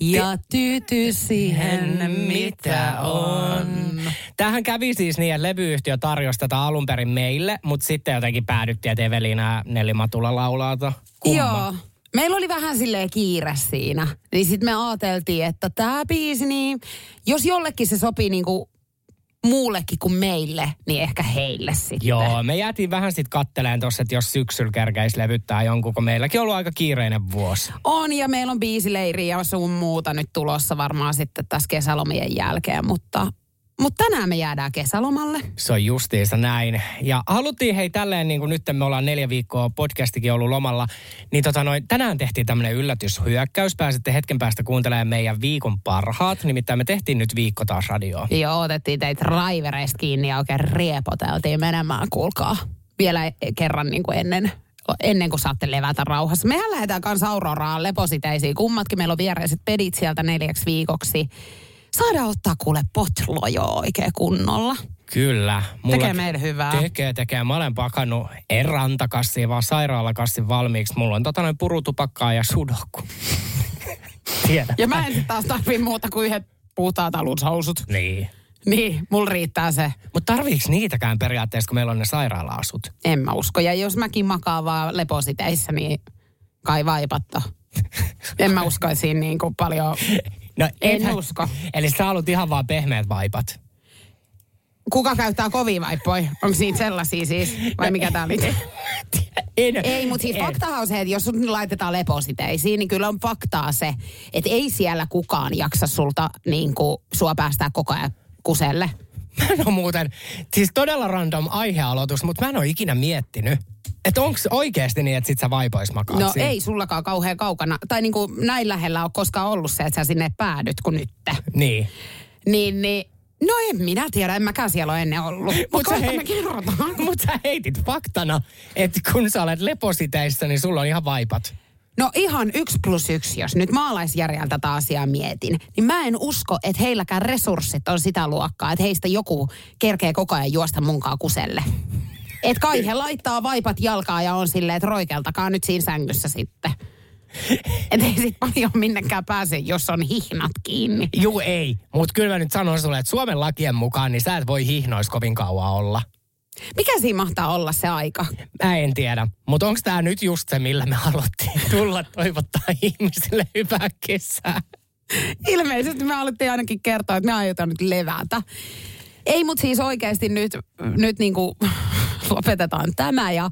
Ja tyyty siihen, mitä on. Tähän kävi siis niin, että levyyhtiö tarjosi tätä alun perin meille, mutta sitten jotenkin päädyttiin, että Evelina Nelli Matula laulaa. Joo. Meillä oli vähän silleen kiire siinä. Niin sitten me ajateltiin, että tämä biisi, niin jos jollekin se sopii niinku muullekin kuin meille, niin ehkä heille sitten. Joo, me jäätiin vähän sitten katteleen tuossa, että jos syksyllä kerkeisi levyttää jonkun, kun meilläkin on ollut aika kiireinen vuosi. On, ja meillä on biisileiri ja sun muuta nyt tulossa varmaan sitten tässä kesälomien jälkeen, mutta mutta tänään me jäädään kesälomalle. Se on justiinsa näin. Ja haluttiin hei tälleen, niin kuin nyt me ollaan neljä viikkoa podcastikin ollut lomalla, niin tota noin, tänään tehtiin tämmöinen yllätyshyökkäys. Pääsette hetken päästä kuuntelemaan meidän viikon parhaat. Nimittäin me tehtiin nyt viikko taas radio. Joo, otettiin teitä raivereista kiinni ja oikein riepoteltiin menemään, kuulkaa. Vielä kerran niin kuin ennen ennen kuin saatte levätä rauhassa. Mehän lähdetään kanssa Auroraan lepositeisiin. Kummatkin meillä on viereiset pedit sieltä neljäksi viikoksi saada ottaa kuule potlojo oikein kunnolla. Kyllä. Mulla tekee meille hyvää. Tekee, tekee. Mä olen pakannut en rantakassia, vaan sairaalakassin valmiiksi. Mulla on tota noin purutupakkaa ja sudoku. Tiedä. Ja mä en taas tarvii muuta kuin yhdet puhtaat alushousut. Niin. Niin, mulla riittää se. Mutta tarviiks niitäkään periaatteessa, kun meillä on ne sairaala-asut? En mä usko. Ja jos mäkin makaan vaan lepositeissä, niin kai vaipatta. en mä usko, että siinä niin kuin paljon No en ethän, usko. Eli sä haluat ihan vaan pehmeät vaipat. Kuka käyttää kovia vaippoja? Onko niitä sellaisia siis? Vai mikä tää oli? En, ei, mutta siis fakta on se, että jos sut laitetaan lepositeisiin, niin kyllä on faktaa se, että ei siellä kukaan jaksa sulta niin kuin, sua päästää koko ajan kuselle. Mä en ole muuten, siis todella random aihealoitus, mutta mä en ole ikinä miettinyt. Että onko oikeasti niin, että sit sä vaipois makaat No siinä? ei sullakaan kauhean kaukana. Tai niin kuin näin lähellä on koskaan ollut se, että sä sinne päädyt kuin nyt. Niin. Niin, niin No en minä tiedä, en mäkään siellä ole ennen ollut. Mutta mut hei, me kerrotaan. Mutta sä heitit faktana, että kun sä olet lepositeissä, niin sulla on ihan vaipat. No ihan yksi plus yksi, jos nyt maalaisjärjellä tätä asiaa mietin, niin mä en usko, että heilläkään resurssit on sitä luokkaa, että heistä joku kerkee koko ajan juosta munkaan kuselle. Että kai he laittaa vaipat jalkaa ja on silleen, että roikeltakaa nyt siinä sängyssä sitten. Että ei sit paljon minnekään pääse, jos on hihnat kiinni. Juu, ei. Mutta kyllä mä nyt sanon sulle, että Suomen lakien mukaan niin sä et voi hihnois kovin kauan olla. Mikä siinä mahtaa olla se aika? Mä en tiedä. Mutta onko tämä nyt just se, millä me haluttiin tulla toivottaa ihmisille hyvää kesää? Ilmeisesti me haluttiin ainakin kertoa, että me aiotaan nyt levätä. Ei, mutta siis oikeasti nyt, nyt niin kuin lopetetaan tämä ja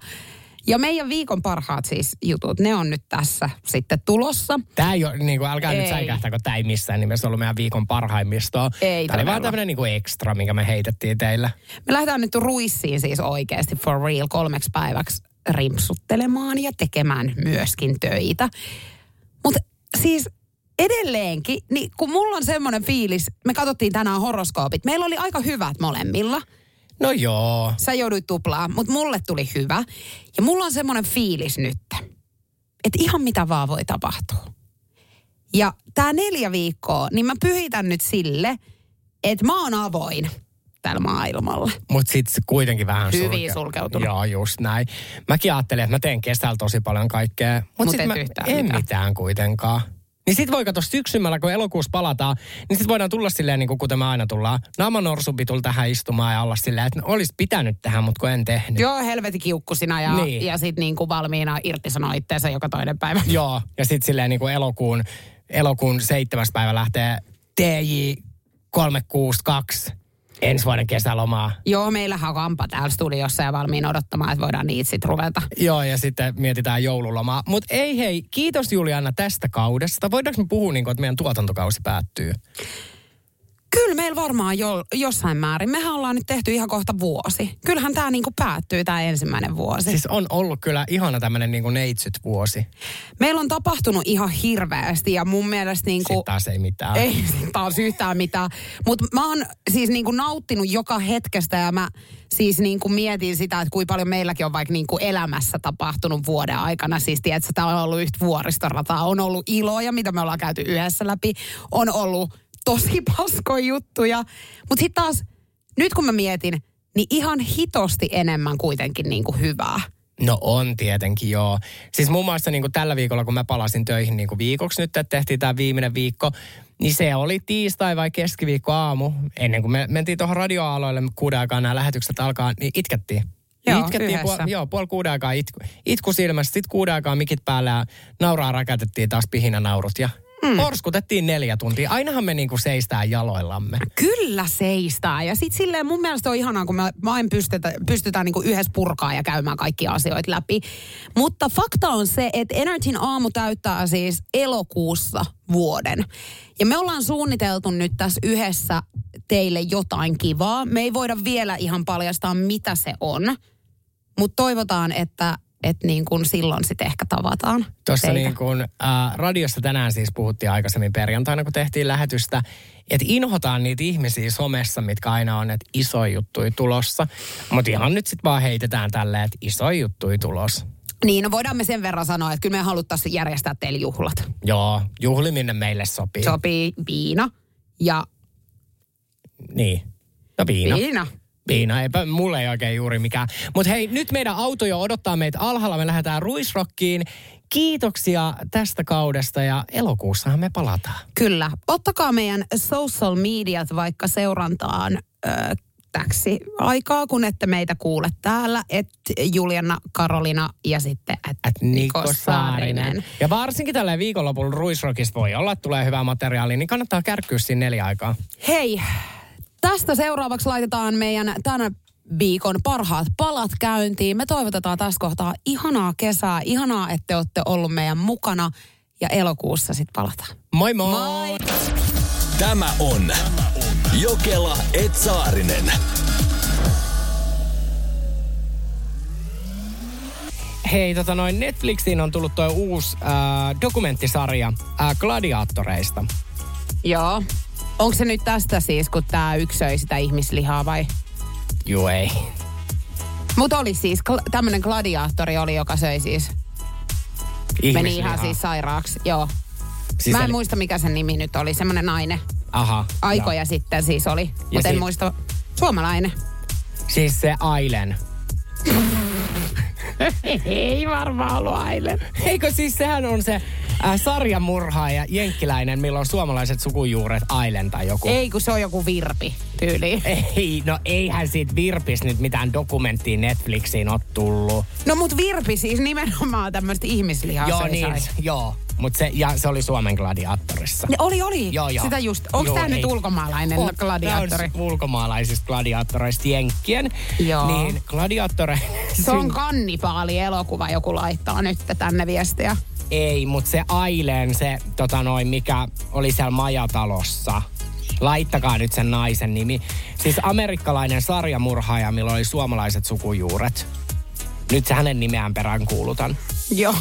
ja meidän viikon parhaat siis jutut, ne on nyt tässä sitten tulossa. Tämä ei ole, niin kuin, älkää ei. nyt säikähtää, kun tämä ei missään nimessä ollut meidän viikon parhaimmistoa. Ei Tämä oli vaan tämmöinen niin ekstra, minkä me heitettiin teille. Me lähdetään nyt ruissiin siis oikeasti for real kolmeksi päiväksi rimpsuttelemaan ja tekemään myöskin töitä. Mutta siis edelleenkin, niin kun mulla on semmoinen fiilis, me katsottiin tänään horoskoopit, meillä oli aika hyvät molemmilla – No joo. Sä jouduit tuplaa, mutta mulle tuli hyvä. Ja mulla on semmoinen fiilis nyt, että ihan mitä vaan voi tapahtua. Ja tämä neljä viikkoa, niin mä pyhitän nyt sille, että mä oon avoin tällä maailmalla. Mutta sitten kuitenkin vähän Hyvin sulke- sulkeutunut. Joo, just näin. Mäkin ajattelin, että mä teen kesällä tosi paljon kaikkea. Mutta Mut mä en mitään. mitään kuitenkaan. Niin sit voi katsoa syksymällä, kun elokuussa palataan, niin sit voidaan tulla silleen, niin kuin kuten me aina tullaan. Naamanorsubi tuli tähän istumaan ja olla silleen, että olisi pitänyt tähän, mutta kun en tehnyt. Joo, helveti kiukkusina ja, niin. ja sit niin kuin valmiina irtisanoa itteensä joka toinen päivä. Joo, ja sit silleen niin kuin elokuun, elokuun seitsemäs päivä lähtee TJ 362 ensi vuoden kesälomaa. Joo, meillähän on kampa täällä studiossa ja valmiin odottamaan, että voidaan niitä sitten ruveta. Joo, ja sitten mietitään joululomaa. Mutta ei hei, kiitos Juliana tästä kaudesta. Voidaanko me puhua niin kuin, että meidän tuotantokausi päättyy? Kyllä meillä varmaan jo, jossain määrin. Mehän ollaan nyt tehty ihan kohta vuosi. Kyllähän tämä niinku päättyy tämä ensimmäinen vuosi. Siis on ollut kyllä ihana tämmöinen niinku neitsyt vuosi. Meillä on tapahtunut ihan hirveästi ja mun mielestä niinku... Sitten taas ei mitään. Ei taas yhtään mitään. Mutta mä oon siis niinku nauttinut joka hetkestä ja mä siis niinku mietin sitä, että kuinka paljon meilläkin on vaikka niinku elämässä tapahtunut vuoden aikana. Siis tiedätkö, tämä on ollut yhtä vuoristorataa. On ollut iloja, mitä me ollaan käyty yhdessä läpi. On ollut tosi paskoja juttuja. Mutta sitten taas, nyt kun mä mietin, niin ihan hitosti enemmän kuitenkin niin kuin hyvää. No on tietenkin, joo. Siis muun muassa niin kuin tällä viikolla, kun mä palasin töihin niin kuin viikoksi nyt, että tehtiin tämä viimeinen viikko, niin se oli tiistai vai keskiviikko aamu. Ennen kuin me mentiin tuohon radioaaloille kuuden aikaa nämä lähetykset alkaa, niin itkettiin. Joo, Itkettiin puol, joo, puoli kuuden aikaa itku, itku silmässä, sitten kuuden aikaa mikit päällä ja nauraa rakätettiin taas pihinä naurut ja Mm. Porskutettiin neljä tuntia. Ainahan me niinku seistään jaloillamme. Kyllä seistää. Ja sitten silleen mun mielestä on ihanaa, kun me vain pystytä, pystytään niinku yhdessä purkaa ja käymään kaikki asioita läpi. Mutta fakta on se, että Energyn aamu täyttää siis elokuussa vuoden. Ja me ollaan suunniteltu nyt tässä yhdessä teille jotain kivaa. Me ei voida vielä ihan paljastaa, mitä se on. Mutta toivotaan, että että niin kuin silloin sitten ehkä tavataan. Tuossa niin kuin, äh, radiossa tänään siis puhuttiin aikaisemmin perjantaina, kun tehtiin lähetystä, että inhotaan niitä ihmisiä somessa, mitkä aina on, että iso juttui tulossa. Mutta ihan nyt sitten vaan heitetään tälleen, että iso juttui tulos. Niin, no voidaan me sen verran sanoa, että kyllä me haluttaisiin järjestää teille juhlat. Joo, juhliminen meille sopii. Sopii viina ja... Niin, no viina. Viina. Viina, eipä mulle ei oikein juuri mikään. Mutta hei, nyt meidän auto jo odottaa meitä alhaalla. Me lähdetään Ruisrockiin. Kiitoksia tästä kaudesta ja elokuussahan me palataan. Kyllä. Ottakaa meidän social mediat vaikka seurantaan ö, täksi aikaa, kun ette meitä kuule täällä. Et Juliana Karolina ja sitten et, et Niko, Saarinen. Saarinen. Ja varsinkin tällä viikonlopulla Ruisrockista voi olla, että tulee hyvää materiaalia, niin kannattaa kärkkyä siinä neljä aikaa. Hei, Tästä seuraavaksi laitetaan meidän tänä viikon parhaat palat käyntiin. Me toivotetaan tässä kohtaa ihanaa kesää, ihanaa, että olette ollut meidän mukana ja elokuussa sitten palataan. Moi moi! moi. Tämä on Jokela Etsaarinen. Hei, tota noin Netflixiin on tullut tuo uusi äh, dokumenttisarja äh, gladiaattoreista. Joo. Onko se nyt tästä siis, kun tämä yksi söi sitä ihmislihaa vai? Joo ei. Mutta oli siis, tämmöinen gladiaattori oli, joka söi siis. Meni ihan siis sairaaksi, joo. Siis Mä en eli... muista, mikä sen nimi nyt oli, semmoinen nainen. Aha. Aikoja joo. sitten siis oli, mutta en muista. Suomalainen. Siis se Ailen. Ei varmaan ollut Ailen. Eikö siis sehän on se äh, sarjamurhaaja, jenkkiläinen, millä on suomalaiset sukujuuret, Ailen tai joku. Ei, kun se on joku virpi tyyli. Ei, no eihän siitä Virpis nyt mitään dokumenttia Netflixiin ole tullut. No mut Virpi siis nimenomaan tämmöistä ihmislihaa Joo, niin, sai. joo. Mut se, ja se oli Suomen gladiaattorissa. Ja oli, oli. Joo, joo. Sitä just. Onko tämä nyt ulkomaalainen on, gladiaattori? On ulkomaalaisista gladiaattoreista Jenkkien. Joo. Niin gladiaattore... Se on kannipaali elokuva, joku laittaa nyt tänne viestiä. Ei, mutta se Aileen, se tota noin, mikä oli siellä majatalossa. Laittakaa nyt sen naisen nimi. Siis amerikkalainen sarjamurhaaja, millä oli suomalaiset sukujuuret. Nyt se hänen nimeään perään kuulutan. Joo.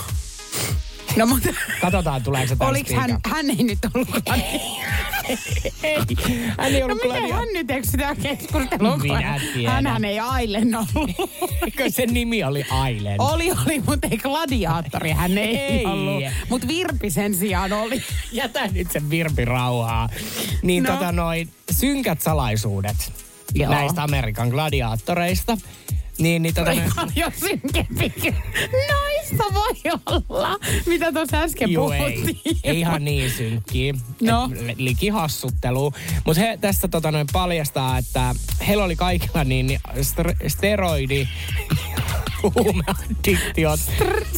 No mutta... Katsotaan, tuleeko se Oliko hän, hän ei nyt ollut ei, hän ei ollut No miten hän nyt eikö sitä keskustelua? Minä tiedän. Hän ei Ailen ollut. Eikö se nimi oli Ailen? Oli, oli, mutta ei gladiaattori hän ei, ei. ollut. Mutta Virpi sen sijaan oli. Jätä nyt sen Virpi rauhaa. Niin no. tota noin, synkät salaisuudet Joo. näistä Amerikan gladiaattoreista. Niin, niin tota... Ei paljon synkempi. Noista voi olla. Mitä tuossa äsken Juu, puhuttiin. Ei, ihan niin synkkiä. No. Likihassuttelu. Mutta he tässä tota noin paljastaa, että heillä oli kaikilla niin ster- steroidi huumeaddiktiot.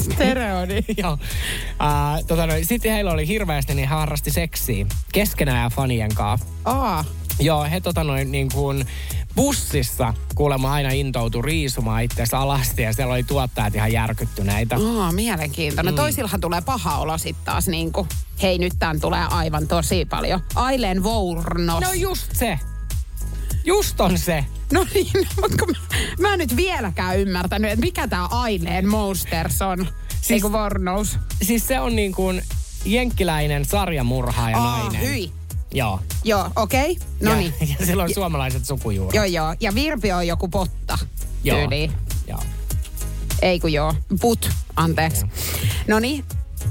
Steroidi. Joo. Uh, tota noin, sitten heillä oli hirveästi, niin harrasti seksiä keskenään ja fanien kanssa. Aa. Joo, he tota noin niin kuin bussissa kuulemma aina intoutu riisumaan itseänsä alasti ja siellä oli tuottajat ihan järkyttyneitä. Oh, mielenkiintoinen. Mm. Toisillahan tulee paha olo sitten taas niin kuin, hei nyt tämän tulee aivan tosi paljon. Aileen Vournos. No just se. Just on se. No niin, mutta mä, mä en nyt vieläkään ymmärtänyt, että mikä tämä Aileen Monsters on. Siis, Eiku Vornous. Siis se on niin kuin jenkkiläinen sarjamurhaaja Aa, nainen. hyi. Joo. Joo, okei. Okay. No niin. Ja sillä on suomalaiset sukujuuret. Joo, joo. Ja Virpi on joku potta. Joo. Tyyli. Joo. Ei kun joo. Put, anteeksi. No niin,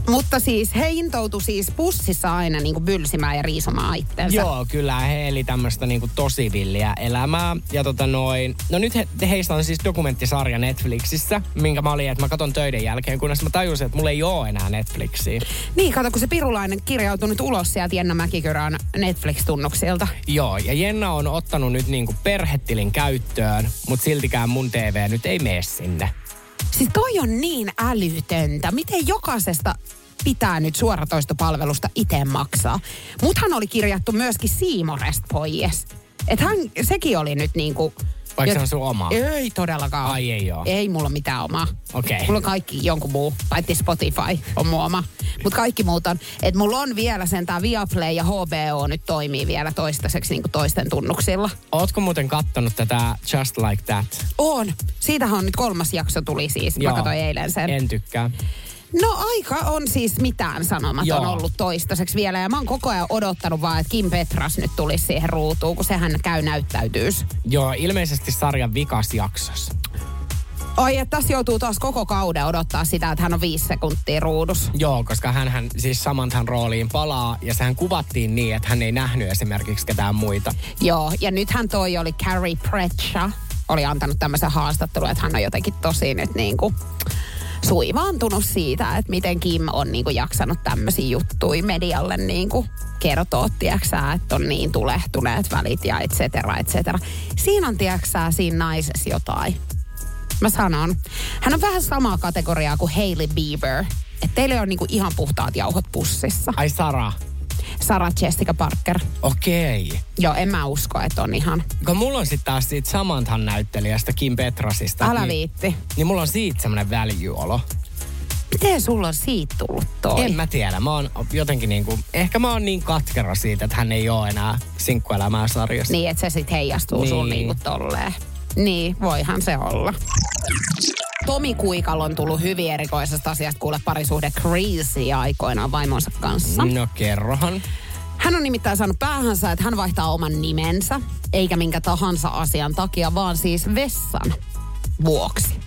mutta siis he intoutu siis pussissa aina niin kuin bylsimään ja riisomaan itsensä. Joo, kyllä he eli tämmöistä niin kuin tosi villiä elämää. Ja tota noin, no nyt he, heistä on siis dokumenttisarja Netflixissä, minkä mä olin, että mä katon töiden jälkeen, kunnes mä tajusin, että mulla ei ole enää Netflixiä. Niin, kato, kun se pirulainen kirjautuu nyt ulos sieltä Jenna Mäkikyrän Netflix-tunnuksilta. Joo, ja Jenna on ottanut nyt niin kuin perhetilin käyttöön, mutta siltikään mun TV nyt ei mene sinne. Siis toi on niin älytöntä. Miten jokaisesta pitää nyt suoratoistopalvelusta itse maksaa? Muthan oli kirjattu myöskin Siimorest pois. Että hän, sekin oli nyt niinku... Vaikka se on sun oma? Ei todellakaan. Ai ei oo. Ei mulla mitään omaa. Okei. Okay. Mulla on kaikki jonkun muu, paitsi Spotify on mun oma. Mutta kaikki muut on. Että mulla on vielä sen tää Viaplay ja HBO nyt toimii vielä toistaiseksi niinku toisten tunnuksilla. Ootko muuten kattonut tätä Just Like That? On. Siitähän on nyt kolmas jakso tuli siis. Joo. Mä katsoin eilen sen. En tykkää. No aika on siis mitään sanomaton Joo. ollut toistaiseksi vielä. Ja mä oon koko ajan odottanut vaan, että Kim Petras nyt tulisi siihen ruutuun, kun sehän käy näyttäytyys. Joo, ilmeisesti sarjan vikas jaksossa. Oi, että tässä joutuu taas koko kauden odottaa sitä, että hän on viisi sekuntia ruudus. Joo, koska hän siis Samanthan rooliin palaa ja sehän kuvattiin niin, että hän ei nähnyt esimerkiksi ketään muita. Joo, ja nythän toi oli Carrie Bradshaw, oli antanut tämmöisen haastattelun, että hän on jotenkin tosi nyt niin kuin suivaantunut siitä, että miten Kim on niinku jaksanut tämmöisiä juttuja medialle niinku kertoa, tiiäksä, että on niin tulehtuneet välit ja et cetera, et cetera. Siinä on, tiiäksä, siinä naisessa jotain. Mä sanon. Hän on vähän samaa kategoriaa kuin Hailey Bieber. Että teille on niinku ihan puhtaat jauhot pussissa. Ai Sara. Sarah Jessica Parker. Okei. Okay. Joo, en mä usko, että on ihan. Kun mulla on sitten taas siitä Samanthan näyttelijästä, Kim Petrasista. Älä niin, viitti. Niin mulla on siitä semmoinen väljyolo. Miten sulla on siitä tullut toi? En mä tiedä. Mä oon jotenkin niinku, ehkä mä oon niin katkera siitä, että hän ei ole enää sinkkuelämää sarjassa. Niin, että se sitten heijastuu niin. sun niinku tolleen. Niin, voihan se olla. Tomi Kuikal on tullut hyvin erikoisesta asiasta kuule parisuhde crazy aikoinaan vaimonsa kanssa. No kerrohan. Hän on nimittäin saanut päähänsä, että hän vaihtaa oman nimensä, eikä minkä tahansa asian takia, vaan siis vessan vuoksi.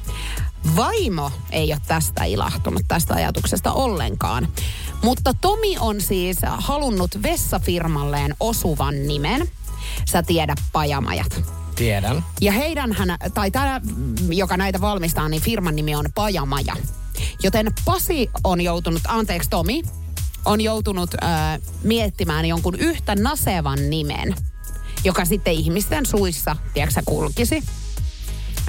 Vaimo ei ole tästä ilahtunut tästä ajatuksesta ollenkaan. Mutta Tomi on siis halunnut vessafirmalleen osuvan nimen. Sä tiedä pajamajat. Tiedän. Ja heidän hän, tai tämä, joka näitä valmistaa, niin firman nimi on Pajamaja. Joten Pasi on joutunut, anteeksi Tomi, on joutunut äh, miettimään jonkun yhtä nasevan nimen, joka sitten ihmisten suissa, tiedätkö kulkisi.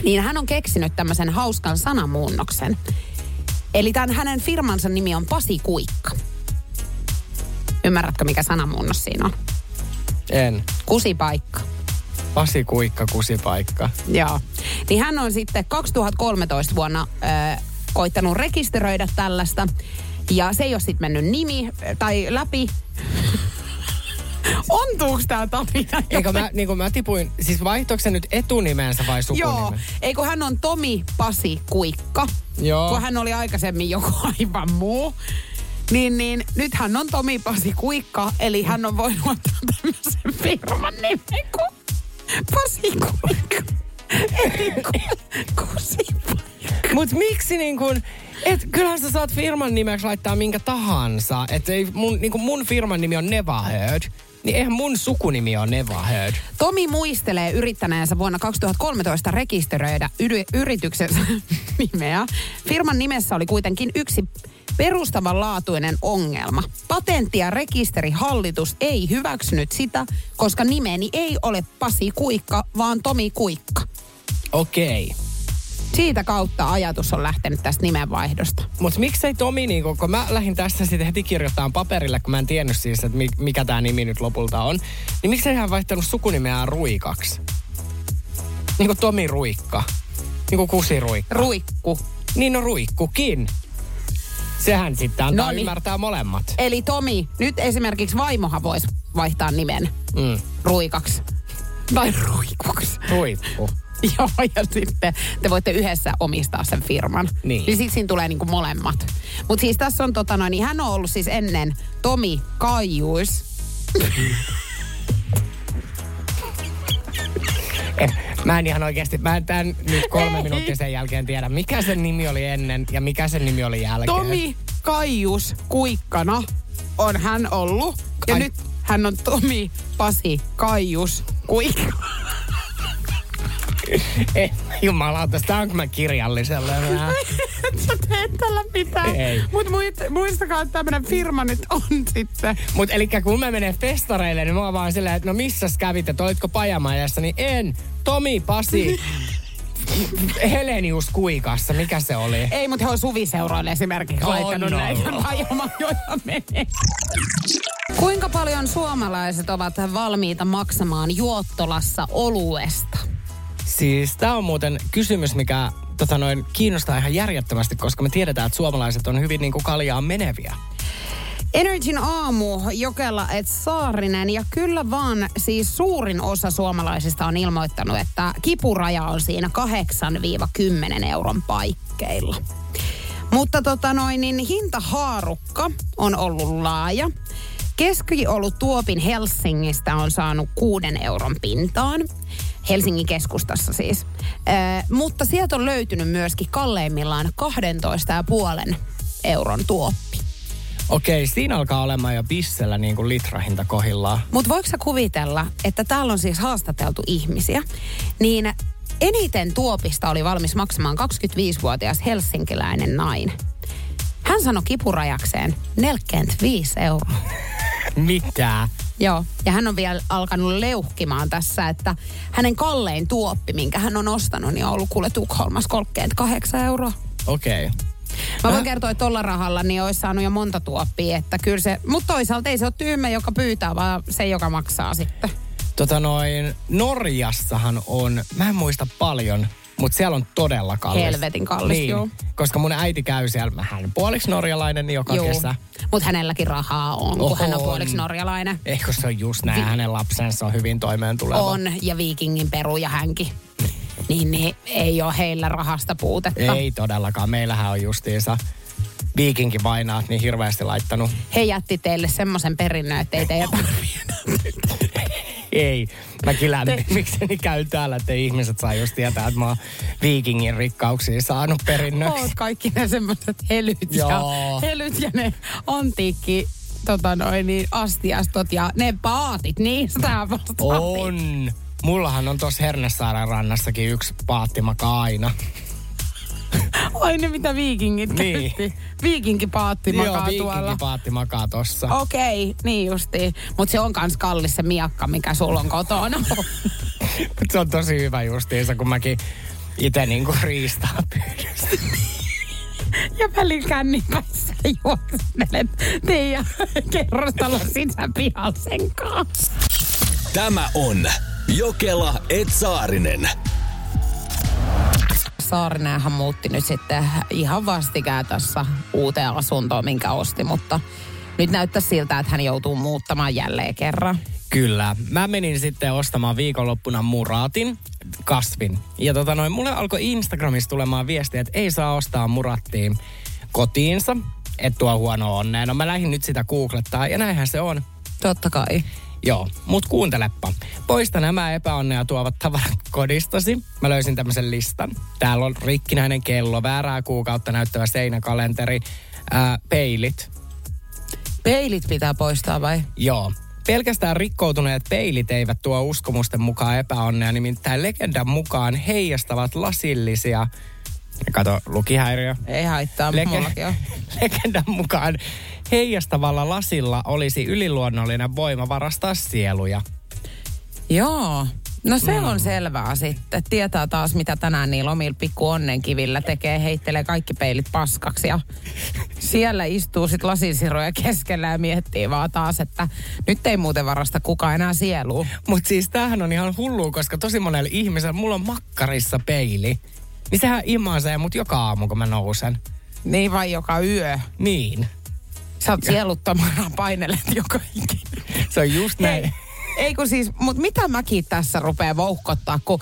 Niin hän on keksinyt tämmöisen hauskan sanamuunnoksen. Eli tämän hänen firmansa nimi on Pasi Kuikka. Ymmärrätkö, mikä sanamuunnos siinä on? En. Kusipaikka. Pasi Kuikka kusipaikka. Joo. Niin hän on sitten 2013 vuonna ö, koittanut rekisteröidä tällaista. Ja se ei ole sitten mennyt nimi tai läpi. Ontuuks tää Tapina? Eikö mä, niin mä tipuin, siis vaihtoiko se nyt etunimensä vai sukunimen? Joo, eikö hän on Tomi Pasi Kuikka. Joo. Kun hän oli aikaisemmin joku aivan muu. Niin, niin nyt hän on Tomi Pasi Kuikka, eli hän on voinut ottaa tämmöisen firman nimen kuin Pasikuikka. Mut miksi niin kun, et kyllähän sä saat firman nimeksi laittaa minkä tahansa. Et ei mun, niin mun firman nimi on Never Heard. Niin eihän mun sukunimi ole Never Heard. Tomi muistelee yrittäneensä vuonna 2013 rekisteröidä y- yrityksensä nimeä. Firman nimessä oli kuitenkin yksi perustavanlaatuinen ongelma. Patentti- ja rekisterihallitus ei hyväksynyt sitä, koska nimeni ei ole Pasi Kuikka, vaan Tomi Kuikka. Okei. Okay. siitä kautta ajatus on lähtenyt tästä nimenvaihdosta. Mutta miksei Tomi, niin kun mä lähdin tässä sitten heti kirjoittamaan paperille, kun mä en tiennyt siis, että mikä tämä nimi nyt lopulta on, niin miksei hän vaihtanut sukunimeään Ruikaksi? Niin kuin Tomi Ruikka. Niin kuin Kusi Ruikka. Ruikku. Niin on Ruikkukin. Sehän sitten antaa Noniin. ymmärtää molemmat. Eli Tomi, nyt esimerkiksi vaimohan voisi vaihtaa nimen mm. Ruikaksi. Tai Ruikuksi. Ruikku. Joo, ja sitten te voitte yhdessä omistaa sen firman. Niin. Niin sitten siinä tulee niinku molemmat. Mutta siis tässä on tota noin, niin hän on ollut siis ennen Tomi Kaijuis. mä en ihan oikeasti, mä en tämän nyt kolme minuuttia sen jälkeen tiedä, mikä sen nimi oli ennen ja mikä sen nimi oli jälkeen. Tomi Kaijus Kuikkana on hän ollut. Ja Ai. nyt hän on Tomi Pasi Kaijus Kuikkana. Ei, jumalauta, sitä onko mä kirjallisella Sä teet tällä mitään. Ei. Mut muistakaa, että tämmönen firma nyt on sitten. Mut eli kun mä menen festareille, niin mä oon vaan silleen, että no missäs kävit, että olitko pajamajassa, niin en. Tomi, Pasi, Helenius Kuikassa, mikä se oli? Ei, mutta he on suviseuroille esimerkiksi oh, laittanut no. näitä pajamajoja menee. Kuinka paljon suomalaiset ovat valmiita maksamaan juottolassa oluesta? Siis tämä on muuten kysymys, mikä tota noin, kiinnostaa ihan järjettömästi, koska me tiedetään, että suomalaiset on hyvin niin kuin kaljaan meneviä. Energin aamu, Jokella et Saarinen ja kyllä vaan siis suurin osa suomalaisista on ilmoittanut, että kipuraja on siinä 8-10 euron paikkeilla. Mutta tota noin, niin hintahaarukka on ollut laaja. Keskiolut tuopin Helsingistä on saanut kuuden euron pintaan. Helsingin keskustassa siis. Ö, mutta sieltä on löytynyt myöskin kalleimmillaan 12,5 euron tuoppi. Okei, siinä alkaa olemaan jo bissellä niin kuin litrahinta kohillaan. Mutta voiko sä kuvitella, että täällä on siis haastateltu ihmisiä, niin eniten tuopista oli valmis maksamaan 25-vuotias helsinkiläinen nainen. Hän sanoi kipurajakseen 45 euroa. Mitä? Joo, ja hän on vielä alkanut leuhkimaan tässä, että hänen kallein tuoppi, minkä hän on ostanut, niin on ollut kuule Tukholmas 38 euroa. Okei. Okay. Mä voin kertoa, että tuolla rahalla niin olisi saanut jo monta tuoppia, että kyllä se, mutta toisaalta ei se ole tyhmä, joka pyytää, vaan se, joka maksaa sitten. Tota noin, Norjassahan on, mä en muista paljon, mutta siellä on todella kallis. Helvetin kallis, niin, joo. Koska mun äiti käy siellä vähän puoliksi norjalainen joka joo. kesä. Mutta hänelläkin rahaa on, Oho, kun hän on puoliksi norjalainen. Eikö se on just näin, Vi- hänen lapsensa on hyvin toimeen tuleva. On, ja viikingin peruja hänkin. niin, niin ei ole heillä rahasta puutetta. Ei todellakaan. Meillähän on justiinsa viikinkin vainaat niin hirveästi laittanut. He jätti teille semmoisen perinnön, että ei teidän tarvitse ei. Mäkin lämmin. Te... Mikseni käy täällä, että ihmiset saa just tietää, että mä oon viikingin rikkauksia saanut perinnöksi. Oot kaikki ne semmoiset helyt ja, helyt ja ne antiikki tota noin, niin astiastot ja ne paatit, niistä vasta On. Mullahan on tuossa Hernesaaren rannassakin yksi paattimaka aina. Ai ne mitä viikingit niin. Viikinki paatti makaa Joo, tuolla. paatti makaa tossa. Okei, okay, niin justi. Mutta se on kans kallis se miakka, mikä sulla on kotona. se on tosi hyvä justiinsa, kun mäkin itse niinku riistaa pyydöstä. ja välin kännipäissä juokselet teidän kerrostalon sisäpihalla sen kanssa. Tämä on Jokela Etsaarinen. Saarinenhan muutti nyt sitten ihan vastikään tässä uuteen asuntoon, minkä osti, mutta nyt näyttää siltä, että hän joutuu muuttamaan jälleen kerran. Kyllä. Mä menin sitten ostamaan viikonloppuna muraatin, kasvin. Ja tota noin, mulle alkoi Instagramissa tulemaan viestiä, että ei saa ostaa murattiin kotiinsa, että tuo huono onnea. No mä lähdin nyt sitä googlettaa ja näinhän se on. Totta kai. Joo, mut kuunteleppa. Poista nämä epäonnea tuovat tavarat kodistasi. Mä löysin tämmöisen listan. Täällä on rikkinäinen kello, väärää kuukautta näyttävä seinäkalenteri, ää, peilit. Peilit pitää poistaa vai? Joo. Pelkästään rikkoutuneet peilit eivät tuo uskomusten mukaan epäonnea, nimittäin legendan mukaan heijastavat lasillisia Kato, lukihäiriö. Ei haittaa, Lege- Legendan mukaan heijastavalla lasilla olisi yliluonnollinen voima varastaa sieluja. Joo. No se mm. on selvää sitten. Tietää taas, mitä tänään niillä omilla pikku onnenkivillä tekee. Heittelee kaikki peilit paskaksi ja siellä istuu sit lasisiroja keskellä ja miettii vaan taas, että nyt ei muuten varasta kukaan enää sielu. Mutta siis tämähän on ihan hullu, koska tosi monella ihmisellä, mulla on makkarissa peili. Niin sehän imasee mut joka aamu, kun mä nousen. Niin vai joka yö? Niin. Sä oot sieluttomana painelet joka ikinä. Se on just näin. Hei ei kun siis, mutta mitä mäkin tässä rupeaa vouhkottaa, kun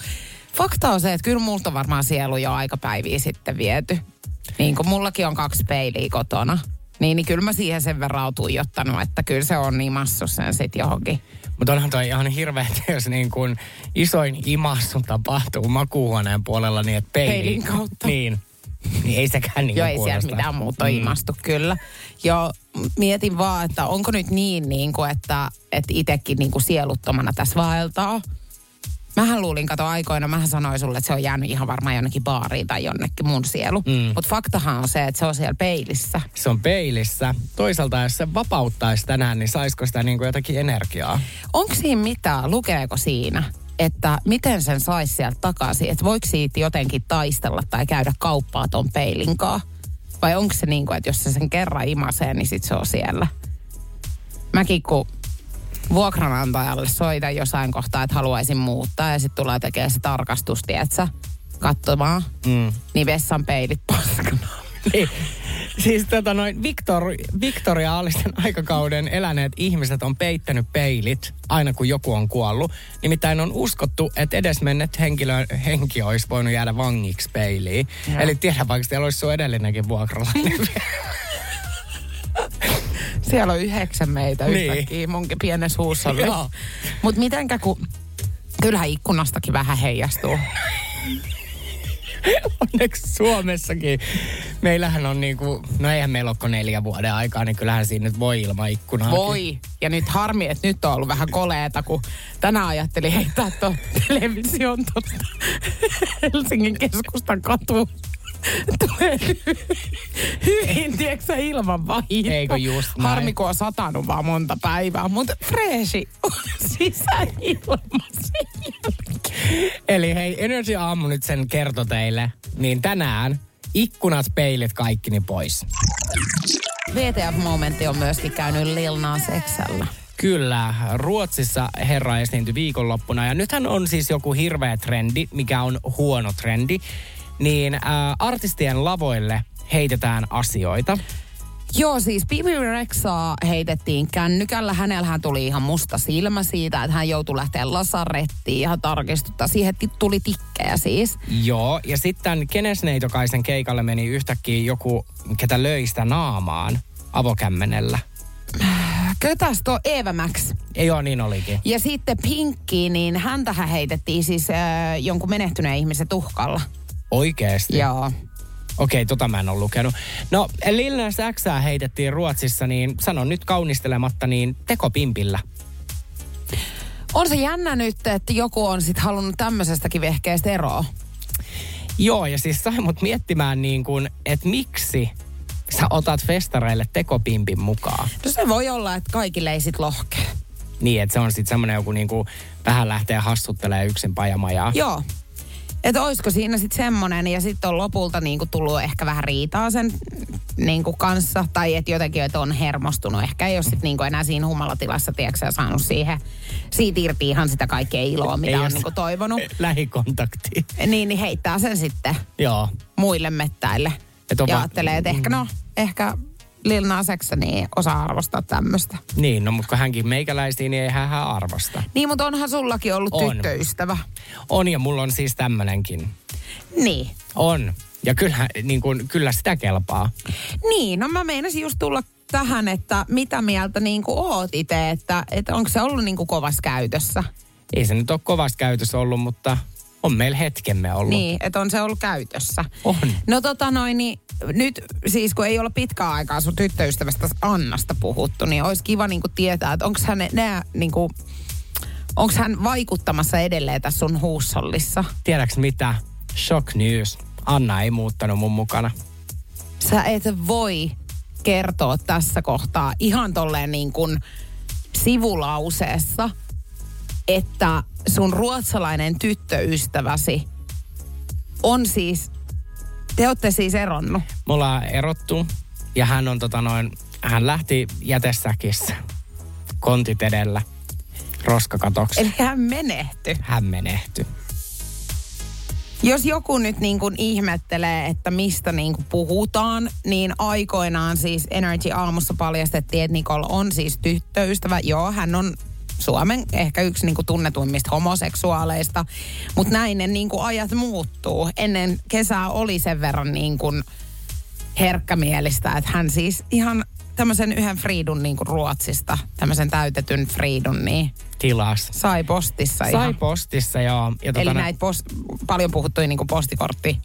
fakta on se, että kyllä multa varmaan sielu jo aika päiviä sitten viety. Niin kuin mullakin on kaksi peiliä kotona. Niin, niin kyllä mä siihen sen verran oon tuijottanut, että kyllä se on niin massu sen sit johonkin. Mutta onhan toi ihan hirveä, jos niin kuin isoin imassu tapahtuu makuuhuoneen puolella niin, että peili, peilin kautta. Niin, niin ei sekään niin Joo, ei sieltä mitään muuta mm. imastu, kyllä. Joo, mietin vaan, että onko nyt niin, niin kuin, että, että itsekin niin kuin sieluttomana tässä vaeltaa. Mähän luulin, kato aikoina, mähän sanoin sulle, että se on jäänyt ihan varmaan jonnekin baariin tai jonnekin mun sielu. Mm. Mutta faktahan on se, että se on siellä peilissä. Se on peilissä. Toisaalta jos se vapauttaisi tänään, niin saisiko sitä niin kuin jotakin energiaa? Onko siinä mitään? Lukeeko siinä? Että miten sen saisi sieltä takaisin, että voiko siitä jotenkin taistella tai käydä kauppaa ton peilinkaa? Vai onko se niin kuin, että jos se sen kerran imasee, niin sit se on siellä? Mäkin kun vuokranantajalle soitan jossain kohtaa, että haluaisin muuttaa ja sitten tulee tekemään se tarkastus, tietsä, katsomaan, mm. niin vessan peilit paskana. niin. Siis tota noin, Victor, viktoriaalisen aikakauden eläneet ihmiset on peittänyt peilit aina kun joku on kuollut. Nimittäin on uskottu, että edesmennet henkilö, henki olisi voinut jäädä vangiksi peiliin. Ja. Eli tiedä vaikka siellä olisi sun edellinenkin vuokralainen. siellä on yhdeksän meitä niin. yhtäkkiä munkin pienessä huussolla. Mutta mitenkä kun... Kyllähän ikkunastakin vähän heijastuu. Onneksi Suomessakin. Meillähän on niinku, no eihän meillä ole neljä vuoden aikaa, niin kyllähän siinä nyt voi ilman ikkunaa. Voi. Ja nyt harmi, että nyt on ollut vähän koleeta, kun tänään ajattelin heittää tuon television tuosta Helsingin keskustan katuun tulee hyvin, tiedätkö ilman vahia. Eikö just näin. Harmi, kun on satanut vaan monta päivää, mutta freesi sisäilmassa. Eli hei, Energy Aamu nyt sen kerto teille. Niin tänään ikkunat, peilit, kaikki niin pois. VTF-momentti on myöskin käynyt Lil Nas Xllä. Kyllä, Ruotsissa herra esiintyi viikonloppuna ja nythän on siis joku hirveä trendi, mikä on huono trendi niin äh, artistien lavoille heitetään asioita. Joo, siis Bibi Rexaa heitettiin kännykällä. Hänellähän tuli ihan musta silmä siitä, että hän joutui lähteä lasarettiin ihan tarkistuttaa. Siihen tuli tikkejä siis. Joo, ja sitten Kenesneitokaisen keikalle meni yhtäkkiä joku, ketä löi sitä naamaan avokämmenellä. Ketäs tuo Eva Max? Ei joo, niin olikin. Ja sitten Pinkki, niin häntähän heitettiin siis äh, jonkun menehtyneen ihmisen tuhkalla. Oikeesti? Joo. Okei, okay, tota mä en ole lukenut. No, Lil Nas X heitettiin Ruotsissa, niin sanon nyt kaunistelematta, niin tekopimpillä. On se jännä nyt, että joku on sitten halunnut tämmöisestäkin vehkeestä eroa. Joo, ja siis sai mut miettimään niin kuin, että miksi sä otat festareille tekopimpin mukaan. No se voi olla, että kaikille ei sit lohkea. Niin, että se on sitten semmoinen joku niinku vähän lähtee hassuttelee yksin pajamajaa. Joo, että olisiko siinä sitten semmoinen ja sitten on lopulta niinku tullut ehkä vähän riitaa sen niinku kanssa. Tai että jotenkin, että on hermostunut. Ehkä ei ole sitten niinku enää siinä humalatilassa, tiedätkö saanut siihen, siitä irti ihan sitä kaikkea iloa, mitä ei on niinku toivonut. Lähikontakti. Niin, niin heittää sen sitten Joo. muille mettäille. Et ja ajattelee, että ehkä no, ehkä Lil Nas X, niin osaa arvostaa tämmöistä. Niin, no mutta kun hänkin meikäläisiin, niin ei hän arvosta. Niin, mutta onhan sullakin ollut on. tyttöystävä. On, ja mulla on siis tämmönenkin. Niin. On. Ja kyllä, niin kuin, kyllä sitä kelpaa. Niin, no mä meinasin just tulla tähän, että mitä mieltä niin kuin oot itse, että, että onko se ollut niin kuin kovassa käytössä? Ei se nyt ole kovassa käytössä ollut, mutta on meillä hetkemme ollut. Niin, että on se ollut käytössä. On. No tota noin, niin nyt siis kun ei ole pitkää aikaa sun tyttöystävästä Annasta puhuttu, niin olisi kiva niin kuin tietää, että onko hän, nää, niin kuin, onko hän vaikuttamassa edelleen tässä sun huussollissa? Tiedäks mitä? Shock news. Anna ei muuttanut mun mukana. Sä et voi kertoa tässä kohtaa ihan tolleen niin kuin sivulauseessa, että sun ruotsalainen tyttöystäväsi on siis, te olette siis eronnut. Me ollaan erottu ja hän on tota noin, hän lähti jätesäkissä kontit edellä roskakatoksi. Eli hän menehtyi. Hän menehtyi. Jos joku nyt niin kuin ihmettelee, että mistä niin kuin puhutaan, niin aikoinaan siis Energy Aamussa paljastettiin, että Nicole on siis tyttöystävä. Joo, hän on Suomen ehkä yksi niin kuin tunnetuimmista homoseksuaaleista, mutta näin ne niin kuin ajat muuttuu. Ennen kesää oli sen verran niin kuin herkkämielistä, että hän siis ihan tämmöisen yhden Friidun niin kuin Ruotsista, tämmöisen täytetyn Friidun, niin Tilas. sai postissa Sai ihan. postissa, joo. Ja Eli tota, näitä post, paljon puhuttuja niin kuin postikortti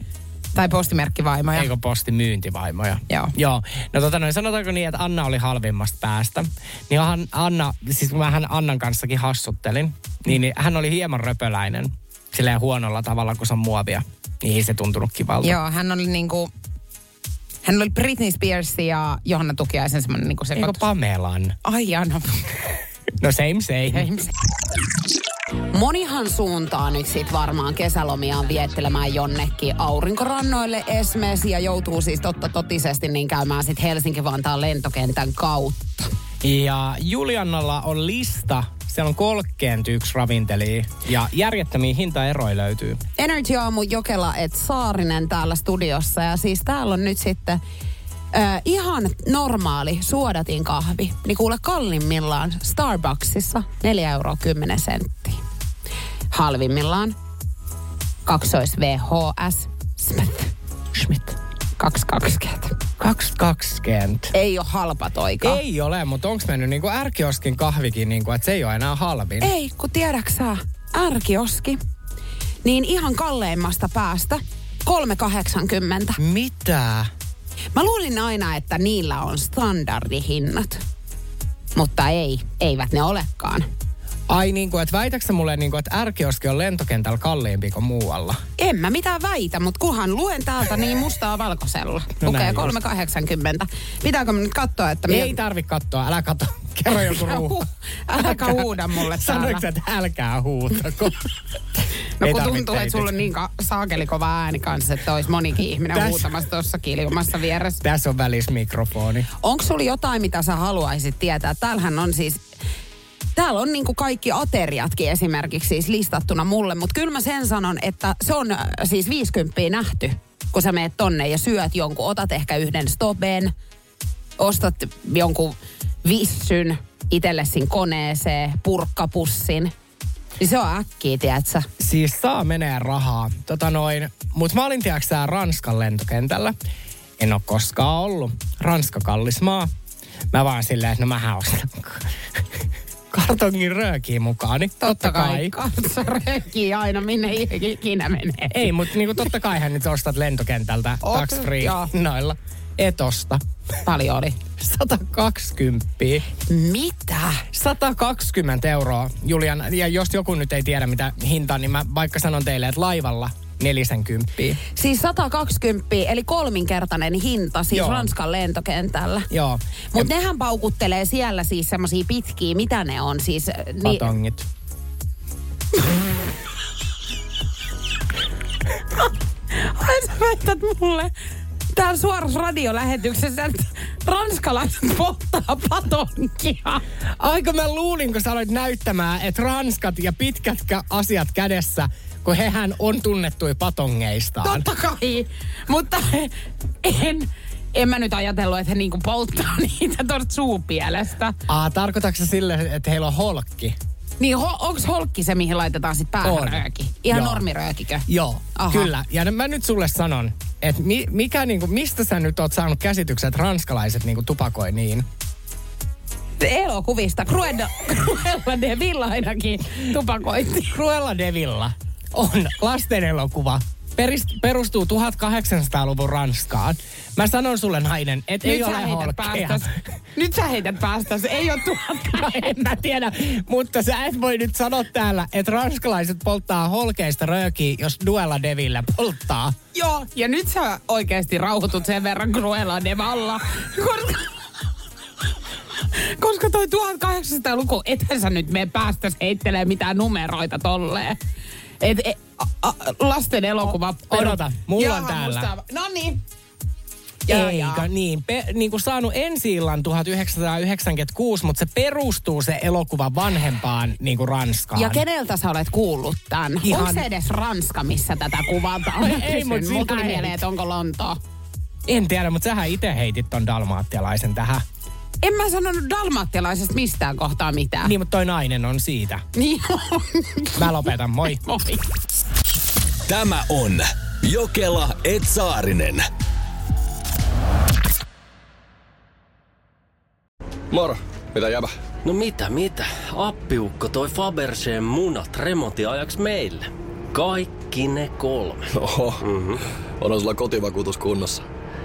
tai postimerkkivaimoja. Eikö posti myyntivaimoja? Joo. Joo. No tota noin, sanotaanko niin, että Anna oli halvimmasta päästä. Niin hän- Anna, siis kun mä hän Annan kanssakin hassuttelin, niin, niin hän oli hieman röpöläinen. Silleen huonolla tavalla, kun se on muovia. Niin ei se tuntunut kivalta. Joo, hän oli niinku... Hän oli Britney Spears ja Johanna Tukiaisen semmoinen niinku Eikö sekoitus. Pamelan? Ai Anna. No same same. Monihan suuntaa nyt sit varmaan kesälomiaan viettelemään jonnekin aurinkorannoille esimerkiksi ja joutuu siis totta totisesti niin käymään sit Helsinki-Vantaan lentokentän kautta. Ja Juliannalla on lista. Siellä on 31 ravintelijaa ja järjettömiä hintaeroja löytyy. Energy Aamu Jokela et Saarinen täällä studiossa ja siis täällä on nyt sitten äh, ihan normaali suodatin kahvi. Niin kuule kallimmillaan Starbucksissa 4 euroa 10 senttiä. Halvimmillaan kaksois VHS Smith. Schmidt. 220. 220. Ei ole halpa toika. Ei ole, mutta onko mennyt niinku ärkioskin kahvikin, niinku, että se ei ole enää halvin? Ei, kun tiedäksä, ärkioski, niin ihan kalleimmasta päästä 380. Mitä? Mä luulin aina, että niillä on standardihinnat. Mutta ei, eivät ne olekaan. Ai niin kuin, että väitäksä mulle niin kuin, että ärkioski on lentokentällä kalliimpi kuin muualla? En mä mitään väitä, mutta kunhan luen täältä niin mustaa valkoisella. No Lukee näin 380. Pitääkö nyt katsoa, että... Ei tarvi katsoa, älä katso. Kerro joku hu- Äläkä huuda mulle täällä. Sanoitko, että älkää huutako? No kun tuntuu, että sulla on niin ka- saakeli kova ääni kanssa, että olisi monikin ihminen Tässä- huutamassa tuossa kiljumassa vieressä. Tässä on välissä mikrofoni. Onko sulla jotain, mitä sä haluaisit tietää? Täällähän on siis... Täällä on niinku kaikki ateriatkin esimerkiksi siis listattuna mulle, mutta kyllä mä sen sanon, että se on äh, siis 50 nähty, kun sä meet tonne ja syöt jonkun, otat ehkä yhden stoben, ostat jonkun vissyn itsellesi koneeseen, purkkapussin. Niin se on äkkiä, tiedätkö? Siis saa menee rahaa. Tota noin, mut mä olin tiedätkö Ranskan lentokentällä. En ole koskaan ollut. Ranska kallis maa. Mä vaan silleen, että no mähän ostan kartongin röökiä mukaan. Niin totta kai. Katso röökiä aina, minne ikinä menee. Ei, mutta niinku totta kai hän nyt ostat lentokentältä tax free noilla. Etosta. Paljon oli. 120. Mitä? 120 euroa, Julian. Ja jos joku nyt ei tiedä mitä hinta, niin mä vaikka sanon teille, että laivalla 40. Siis 120, eli kolminkertainen hinta siis Joo. Ranskan lentokentällä. Joo. Mutta Ja nehän paukuttelee siellä siis semmosia pitkiä, mitä ne on siis? äh, Niin, Patongit. ai sä väität mulle täällä suorassa radiolähetyksessä, että ranskalaiset polttaa patonkia. Aika mä luulin, kun sä aloit näyttämään, että ranskat ja pitkät kä- asiat kädessä, kun hehän on tunnettuja patongeistaan. Totta kai, mutta en, en mä nyt ajatellut, että he niinku polttaa niitä tuosta suupielestä. Aa, tarkoitatko sille, että heillä on holkki? Niin ho, onks holkki se, mihin laitetaan sit päähän On. rööki? Ihan Joo. normiröökikö? Joo, Aha. kyllä. Ja mä nyt sulle sanon, että mi, mikä niinku, mistä sä nyt oot saanut käsityksen, että ranskalaiset niinku tupakoi niin? elokuvista. Cruella, Cruella de Vil ainakin tupakoitti. Cruella de Villa on lasten elokuva. Perist, perustuu 1800-luvun Ranskaan. Mä sanon sulle nainen, että ei ole päästäs. Nyt sä heität päästäs. Ei ole tuhat. en mä tiedä, mutta sä et voi nyt sanoa täällä, että ranskalaiset polttaa holkeista röökiä, jos Duella Devillä polttaa. Joo, ja nyt sä oikeasti rauhoitut sen verran Cruella de Valla. Koska Koska toi 1800-luku, ethän sä nyt me päästä heittelee mitään numeroita tolleen. Et, et, a, a, lasten elokuva. Odota, mulla on täällä. No niin. Ja, Eikä, niin. Pe, niin kuin saanut ensi illan 1996, mutta se perustuu se elokuva vanhempaan niin kuin Ranskaan. Ja keneltä sä olet kuullut tämän? Ihan... Onko se edes Ranska, missä tätä kuvataan? ei, mutta Mulla tuli mieleen, että onko Lontoa. En tiedä, mutta sähän itse heitit ton dalmaattialaisen tähän. En mä sanonut dalmaattialaisesta mistään kohtaa mitään. Niin, mutta toi nainen on siitä. Niin Mä lopetan, moi. moi. Tämä on Jokela Etsaarinen. Moro, mitä jäbä? No mitä, mitä? Appiukko toi Faberseen munat remontiajaksi meille. Kaikki ne kolme. Oho, mm-hmm. on sulla kotivakuutus kunnossa.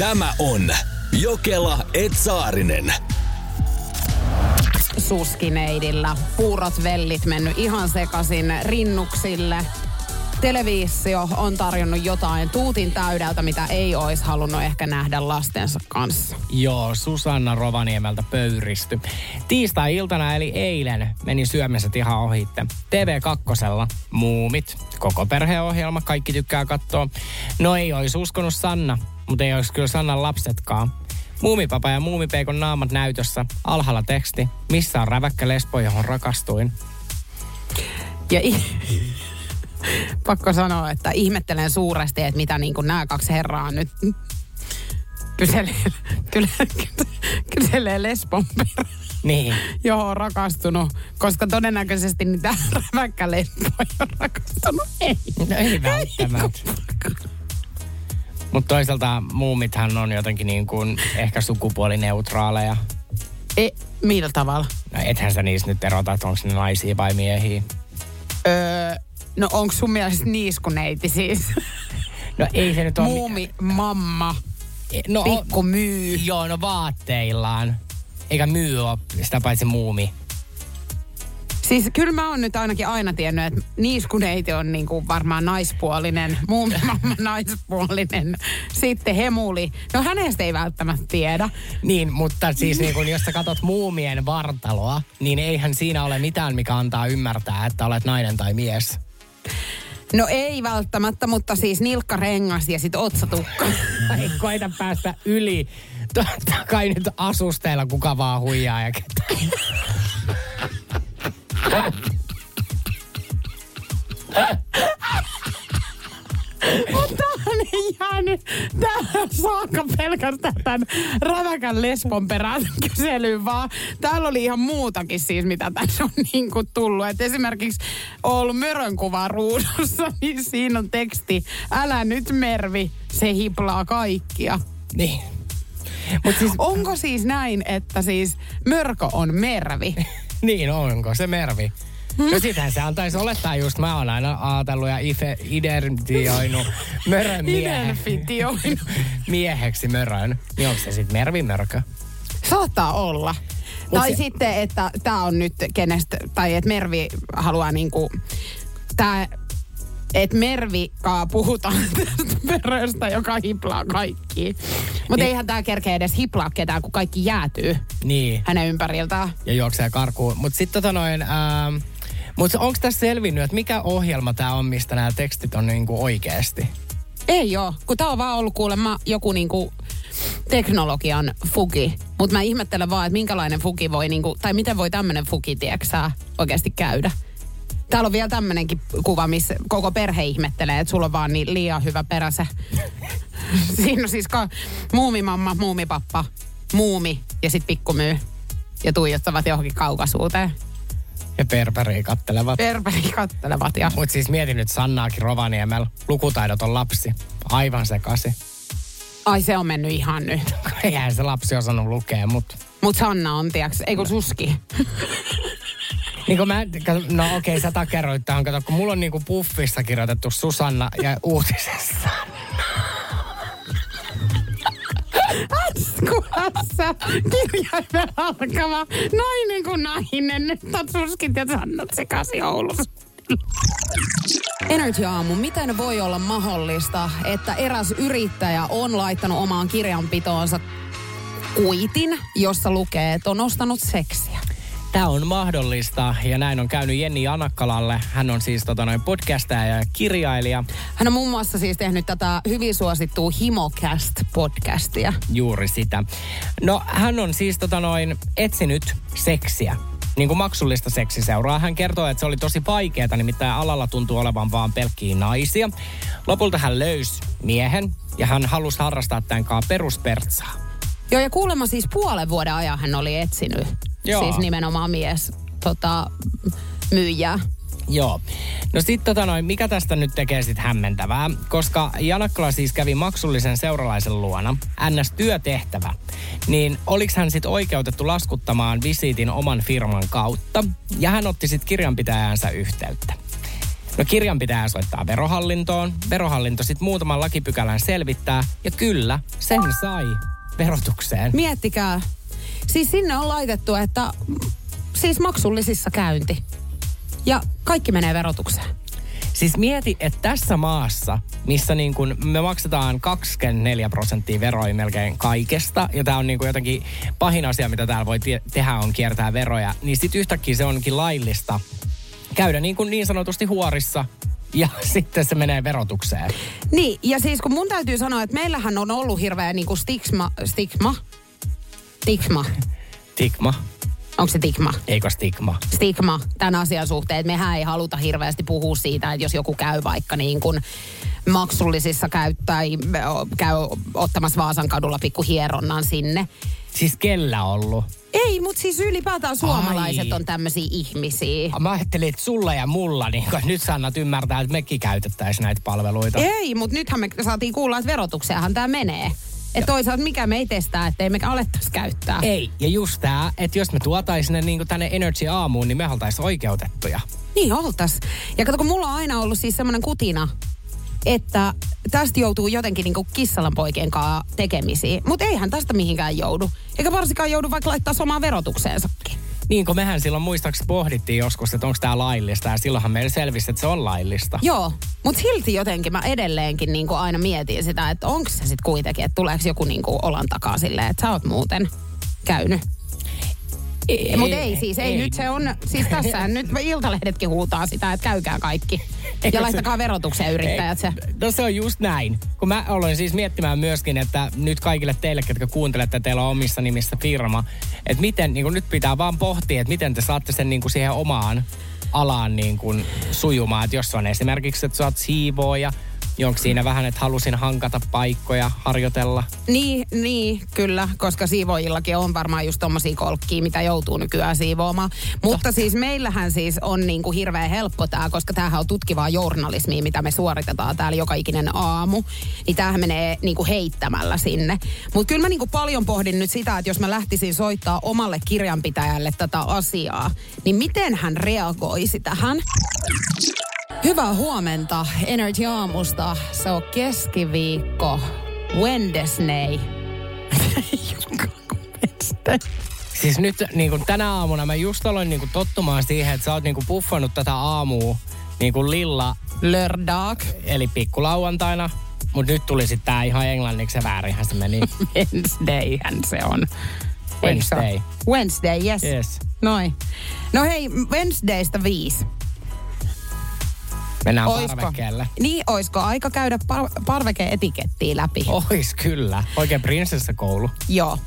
Tämä on Jokela Etsaarinen. Suskineidillä. Puurot vellit mennyt ihan sekasin rinnuksille. Televisio on tarjonnut jotain tuutin täydeltä, mitä ei olisi halunnut ehkä nähdä lastensa kanssa. Joo, Susanna Rovaniemeltä pöyristy. Tiistai-iltana eli eilen meni syömiset ihan ohitte. TV2, Muumit, koko perheohjelma, kaikki tykkää katsoa. No ei olisi uskonut Sanna, mutta ei olisi kyllä Sannan lapsetkaan. Muumipapa ja muumipeikon naamat näytössä. Alhaalla teksti. Missä on räväkkä lesbo, johon rakastuin? Ja i- pakko sanoa, että ihmettelen suuresti, että mitä niin kuin nämä kaksi herraa nyt kyselee, kyselee lesbon perään. Niin. Joo, on rakastunut, koska todennäköisesti niitä räväkkä lesboja on rakastunut. Ei. No ei välttämättä. Mutta toisaalta muumithan on jotenkin niin kuin ehkä sukupuolineutraaleja. E, millä tavalla? No ethän sä niistä nyt erota, että onko ne naisia vai miehiä. Öö, no onko sun mielestä niiskuneiti siis? No ei se nyt ole... Muumi, mamma, no, pikku myy. Joo, no vaatteillaan. Eikä myy ole sitä paitsi muumi. Siis kyllä mä oon nyt ainakin aina tiennyt, että niiskuneiti on niinku varmaan naispuolinen, muumimamma naispuolinen, sitten hemuli. No hänestä ei välttämättä tiedä. Niin, mutta siis niin kun, jos sä katsot muumien vartaloa, niin eihän siinä ole mitään, mikä antaa ymmärtää, että olet nainen tai mies. No ei välttämättä, mutta siis nilkkarengas ja sit otsatukka. Ei koita päästä yli. Totta kai nyt asusteilla kuka vaan huijaa ja ketään. Mutta on jäänyt tähän saakka pelkästään tämän räväkän lesbon perään kyselyyn, vaan täällä oli ihan muutakin siis, mitä tässä on niin kuin tullut. Et esimerkiksi on ollut mörönkuva ruudussa, niin siinä on teksti, älä nyt Mervi, se hiplaa kaikkia. Niin. Mut siis, onko siis näin, että siis mörkö on Mervi? niin, onko se Mervi? No sitähän se antaisi olettaa just, mä oon aina ajatellut ja ife, identifioinut mörön Identifioinut. mieheksi mörön. Niin onko se sitten Mervi Mörkö? Saattaa olla. Mut tai se- sitten, että tämä on nyt kenestä, tai että Mervi haluaa niinku, tää, että Mervi kaa puhutaan tästä peröstä, joka hiplaa kaikki. Mutta Niin. eihän tämä kerkeä edes hiplaa ketään, kun kaikki jäätyy Niin. hänen ympäriltään. Ja juoksee karkuun. Mutta sitten tota noin, ähm, Mutta onko tässä selvinnyt, että mikä ohjelma tämä on, mistä nämä tekstit on niinku oikeasti? Ei joo, kun tämä on vaan ollut kuulemma joku niinku teknologian fuki. Mutta mä ihmettelen vaan, että minkälainen fuki voi, niinku, tai miten voi tämmöinen fuki, tieksää, oikeasti käydä. Täällä on vielä tämmönenkin kuva, missä koko perhe ihmettelee, että sulla on vaan niin liian hyvä peräse. Siinä on siis ka- muumimamma, muumipappa, muumi ja sitten pikkumyy. Ja tuijottavat johonkin kaukaisuuteen. Ja perperi kattelevat. Perperi kattelevat, ja. Mutta siis mietin nyt Sannaakin Rovaniemellä. Lukutaidoton lapsi. Aivan sekasi. Ai se on mennyt ihan nyt. Eihän se lapsi osannut lukea, mutta... Mut Sanna on, tiiäks, eikö suski? Niin mä, no okei, okay, sä takeroit tähän, kato, kun mulla on niinku puffissa kirjoitettu Susanna ja uutisessa. Askuassa kirjaimen alkava nainen kuin nainen. Nyt on suskit ja sannat sekaisin Oulussa. Energy Aamu, miten voi olla mahdollista, että eräs yrittäjä on laittanut omaan kirjanpitoonsa kuitin, jossa lukee, että on ostanut seksiä? Tämä on mahdollista ja näin on käynyt Jenni Anakkalalle. Hän on siis tota, noin podcastaja ja kirjailija. Hän on muun muassa siis tehnyt tätä hyvin suosittua Himocast-podcastia. Juuri sitä. No hän on siis tota, noin etsinyt seksiä niin kuin maksullista seksiseuraa. Hän kertoo, että se oli tosi vaikeaa, nimittäin alalla tuntuu olevan vaan pelkkiä naisia. Lopulta hän löysi miehen ja hän halusi harrastaa tämän kanssa peruspertsaa. Joo, ja kuulemma siis puolen vuoden ajan hän oli etsinyt. Joo. Siis nimenomaan mies tota, myyjää. Joo. No sitten tota noin, mikä tästä nyt tekee sitten hämmentävää? Koska Janakkala siis kävi maksullisen seuralaisen luona, ns. työtehtävä, niin oliks hän sitten oikeutettu laskuttamaan visiitin oman firman kautta? Ja hän otti sitten kirjanpitäjäänsä yhteyttä. No kirjanpitäjä soittaa verohallintoon, verohallinto sitten muutaman lakipykälän selvittää, ja kyllä, sen sai verotukseen. Miettikää. Siis sinne on laitettu, että siis maksullisissa käynti. Ja kaikki menee verotukseen. Siis mieti, että tässä maassa, missä niin kun me maksetaan 24 prosenttia veroja melkein kaikesta, ja tämä on niin jotenkin pahin asia, mitä täällä voi te- tehdä, on kiertää veroja, niin sitten yhtäkkiä se onkin laillista käydä niin, kuin niin sanotusti huorissa ja sitten se menee verotukseen. Niin, ja siis kun mun täytyy sanoa, että meillähän on ollut hirveä niin kuin stigma, stigma, stigma. Stigma. Onko se stigma? Eikö stigma? Stigma tämän asian suhteen, että mehän ei haluta hirveästi puhua siitä, että jos joku käy vaikka niin kuin maksullisissa käy tai käy ottamassa Vaasan kadulla pikku hieronnan sinne. Siis kellä ollut? Ei, mutta siis ylipäätään suomalaiset Ai. on tämmöisiä ihmisiä. Mä ajattelin, että sulla ja mulla, niin kun nyt sä ymmärtää, että mekin käytettäisiin näitä palveluita. Ei, mutta nythän me saatiin kuulla, että verotukseahan tämä menee. Että toisaalta mikä me ei testaa, ettei me alettaisi käyttää. Ei, ja just tää, että jos me tuotaisiin ne niin tänne Energy Aamuun, niin me oltaisiin oikeutettuja. Niin oltais. Ja kato, kun mulla on aina ollut siis semmoinen kutina, että tästä joutuu jotenkin niin kissalan poikien kanssa tekemisiin. Mutta eihän tästä mihinkään joudu. Eikä varsinkaan joudu vaikka laittaa omaa verotukseensakin. Niin kuin mehän silloin muistaakseni pohdittiin joskus, että onko tämä laillista. Ja silloinhan meillä selvisi, että se on laillista. Joo, mutta silti jotenkin mä edelleenkin niin aina mietin sitä, että onko se sitten kuitenkin, että tuleeko joku niin olan takaa silleen, että sä oot muuten käynyt Mutta ei siis, ei, ei, nyt se on, siis tässä nyt Iltalehdetkin huutaa sitä, että käykää kaikki. Eikö ja laittakaa se, verotukseen yrittäjät se. No se on just näin. Kun mä olen siis miettimään myöskin, että nyt kaikille teille, ketkä kuuntelette, että teillä on omissa nimissä firma, että miten, niin nyt pitää vaan pohtia, että miten te saatte sen niin kuin siihen omaan alaan niin kuin sujumaan. Että jos on esimerkiksi, että sä oot siivooja, Onko siinä vähän, että halusin hankata paikkoja, harjoitella? Niin, niin, kyllä, koska siivoijillakin on varmaan just tommosia kolkkia, mitä joutuu nykyään siivoamaan. Mutta Totta. siis meillähän siis on niin kuin hirveän helppo tämä, koska tämähän on tutkivaa journalismia, mitä me suoritetaan täällä joka ikinen aamu. Niin tämähän menee niin kuin heittämällä sinne. Mutta kyllä mä niin kuin paljon pohdin nyt sitä, että jos mä lähtisin soittaa omalle kirjanpitäjälle tätä asiaa, niin miten hän reagoisi tähän? Hyvää huomenta Energy Aamusta. Se on keskiviikko. Wednesday. siis nyt niin kuin tänä aamuna mä just aloin niin kuin tottumaan siihen, että sä oot niin kuin puffannut tätä aamua niin kuin lilla... Lördag. Eli pikkulauantaina. Mutta nyt tuli sitten tää ihan englanniksi ja väärinhän se meni. Wednesdayhän se on. Wednesday. Wednesday, yes. Yes. Noin. No hei, Wednesdaysta viisi. Mennään oisko? parvekkeelle. Niin, oisko aika käydä par- parveke-etikettiä läpi? Ois kyllä. Oikein prinsessakoulu. Joo.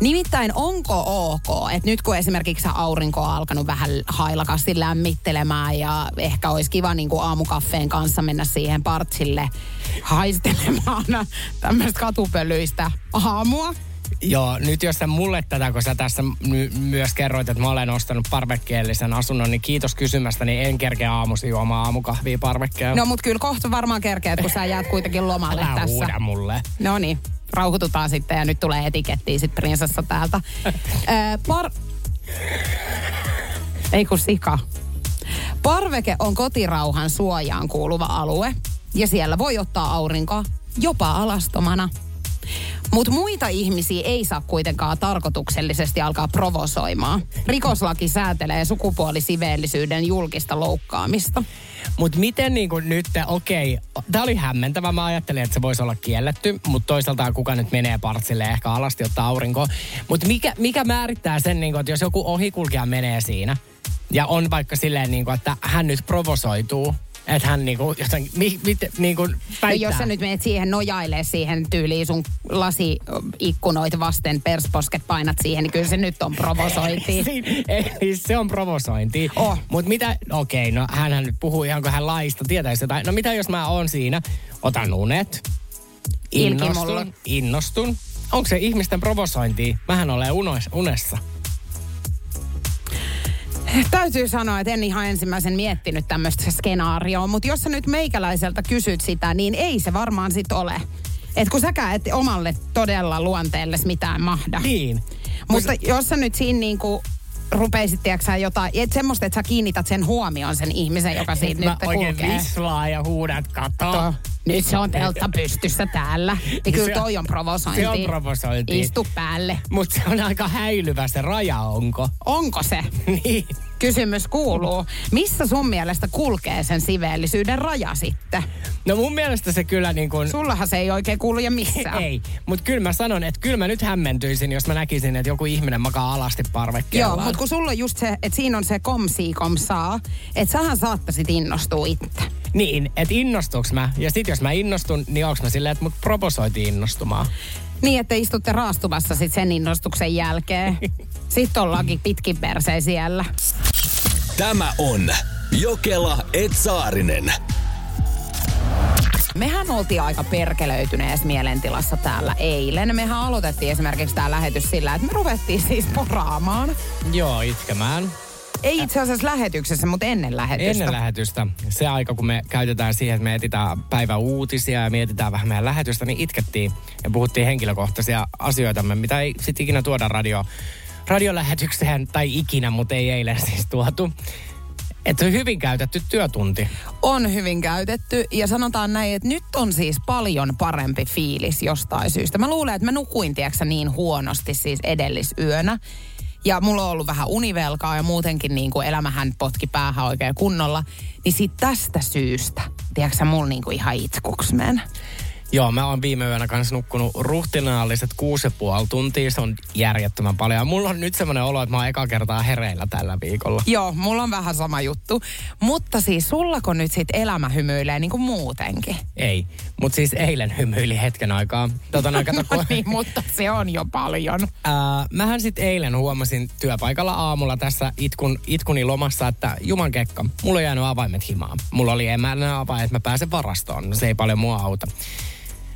Nimittäin onko ok, että nyt kun esimerkiksi aurinko on alkanut vähän hailakasti lämmittelemään ja ehkä olisi kiva niin kuin aamukaffeen kanssa mennä siihen partsille haistelemaan tämmöistä katupölyistä aamua. Joo, nyt jos sä mulle tätä, kun sä tässä my- myös kerroit, että mä olen ostanut parvekkeellisen asunnon, niin kiitos kysymästä, niin en kerkeä aamusi juomaan aamukahvia parvekkeella. No mut kyllä kohta varmaan kerkeät, kun sä jäät kuitenkin lomalle Älä tässä. mulle. No niin, rauhoitutaan sitten ja nyt tulee etikettiin sit prinsessa täältä. par... Ei kun sika. Parveke on kotirauhan suojaan kuuluva alue ja siellä voi ottaa aurinkoa jopa alastomana. Mutta muita ihmisiä ei saa kuitenkaan tarkoituksellisesti alkaa provosoimaan. Rikoslaki säätelee sukupuolisiveellisyyden julkista loukkaamista. Mutta miten niin kuin nyt, okei, okay, tämä oli hämmentävä. Mä ajattelin, että se voisi olla kielletty, mutta toisaalta kuka nyt menee partsille ehkä alasti ottaa aurinko. Mutta mikä, mikä määrittää sen, niin kuin, että jos joku ohikulkija menee siinä ja on vaikka silleen, niin kuin, että hän nyt provosoituu, että hän niinku, jotain, mi, mit, niinku. No jos sä nyt menet siihen nojailee siihen tyyliin sun lasiikkunoita vasten, persposket painat siihen, niin kyllä se nyt on provosointi. Ei, se on provosointi. Oh. Mutta mitä, okei, okay, no hän nyt puhuu ihan kuin hän laista, tietäisi jotain. No mitä jos mä oon siinä, otan unet, innostun, innostun. Onko se ihmisten provosointi? Mähän olen unessa. Täytyy sanoa, että en ihan ensimmäisen miettinyt tämmöistä skenaarioa, mutta jos sä nyt meikäläiseltä kysyt sitä, niin ei se varmaan sit ole. Et kun säkään et omalle todella luonteelle mitään mahda. Niin. Mutta Kus... jos sä nyt siinä niinku rupeisit, tiedätkö jotain, et semmoista, että sä kiinnität sen huomioon sen ihmisen, joka siinä nyt oikein kulkee. vislaa ja huudat, kato. To. Nyt se on teltta pystyssä täällä. Niin kyllä toi on provosointi. Se on provosointi. Istu päälle. Mutta se on aika häilyvä se raja, onko? Onko se? niin. Kysymys kuuluu, missä sun mielestä kulkee sen siveellisyyden raja sitten? No mun mielestä se kyllä niin kuin... Sullahan se ei oikein kuulu ja missään. ei, mutta kyllä mä sanon, että kyllä mä nyt hämmentyisin, jos mä näkisin, että joku ihminen makaa alasti parvekkeella. Joo, mutta kun sulla on just se, että siinä on se komsi komsaa, että sähän saattaisit innostua itse. Niin, että innostuks mä? Ja sit jos mä innostun, niin onks mä silleen, että mut provosoitiin innostumaan? Niin, että istutte raastuvassa sit sen innostuksen jälkeen. Sitten ollaankin pitkin perseen siellä. Tämä on Jokela Etsaarinen. Mehän oltiin aika perkelöityneessä mielentilassa täällä eilen. Mehän aloitettiin esimerkiksi tämä lähetys sillä, että me ruvettiin siis poraamaan. Joo, itkemään. Ei itse asiassa lähetyksessä, mutta ennen lähetystä. Ennen lähetystä. Se aika, kun me käytetään siihen, että me etsitään päivän uutisia ja mietitään vähän meidän lähetystä, niin itkettiin ja puhuttiin henkilökohtaisia asioitamme, mitä ei sitten ikinä tuoda radio, radiolähetykseen tai ikinä, mutta ei eilen siis tuotu. Että on hyvin käytetty työtunti. On hyvin käytetty ja sanotaan näin, että nyt on siis paljon parempi fiilis jostain syystä. Mä luulen, että mä nukuin tiedätkö, niin huonosti siis edellisyönä. Ja mulla on ollut vähän univelkaa ja muutenkin niin kuin elämähän potki päähän oikein kunnolla. Niin sit tästä syystä, tiedätkö mulla niin kuin ihan itkuks men. Joo, mä oon viime yönä kanssa nukkunut ruhtinaalliset kuusi puoli tuntia. Se on järjettömän paljon. Ja mulla on nyt semmoinen olo, että mä oon eka kertaa hereillä tällä viikolla. Joo, mulla on vähän sama juttu. Mutta siis sullako nyt sit elämä hymyilee niin kuin muutenkin? Ei, mutta siis eilen hymyili hetken aikaa. Tota, no, kato, kun... niin, mutta se on jo paljon. Ää, mähän sitten eilen huomasin työpaikalla aamulla tässä itkun, itkuni lomassa, että juman kekka, mulla on jäänyt avaimet himaan. Mulla oli emäinen avain, että mä pääsen varastoon. No, se ei paljon mua auta.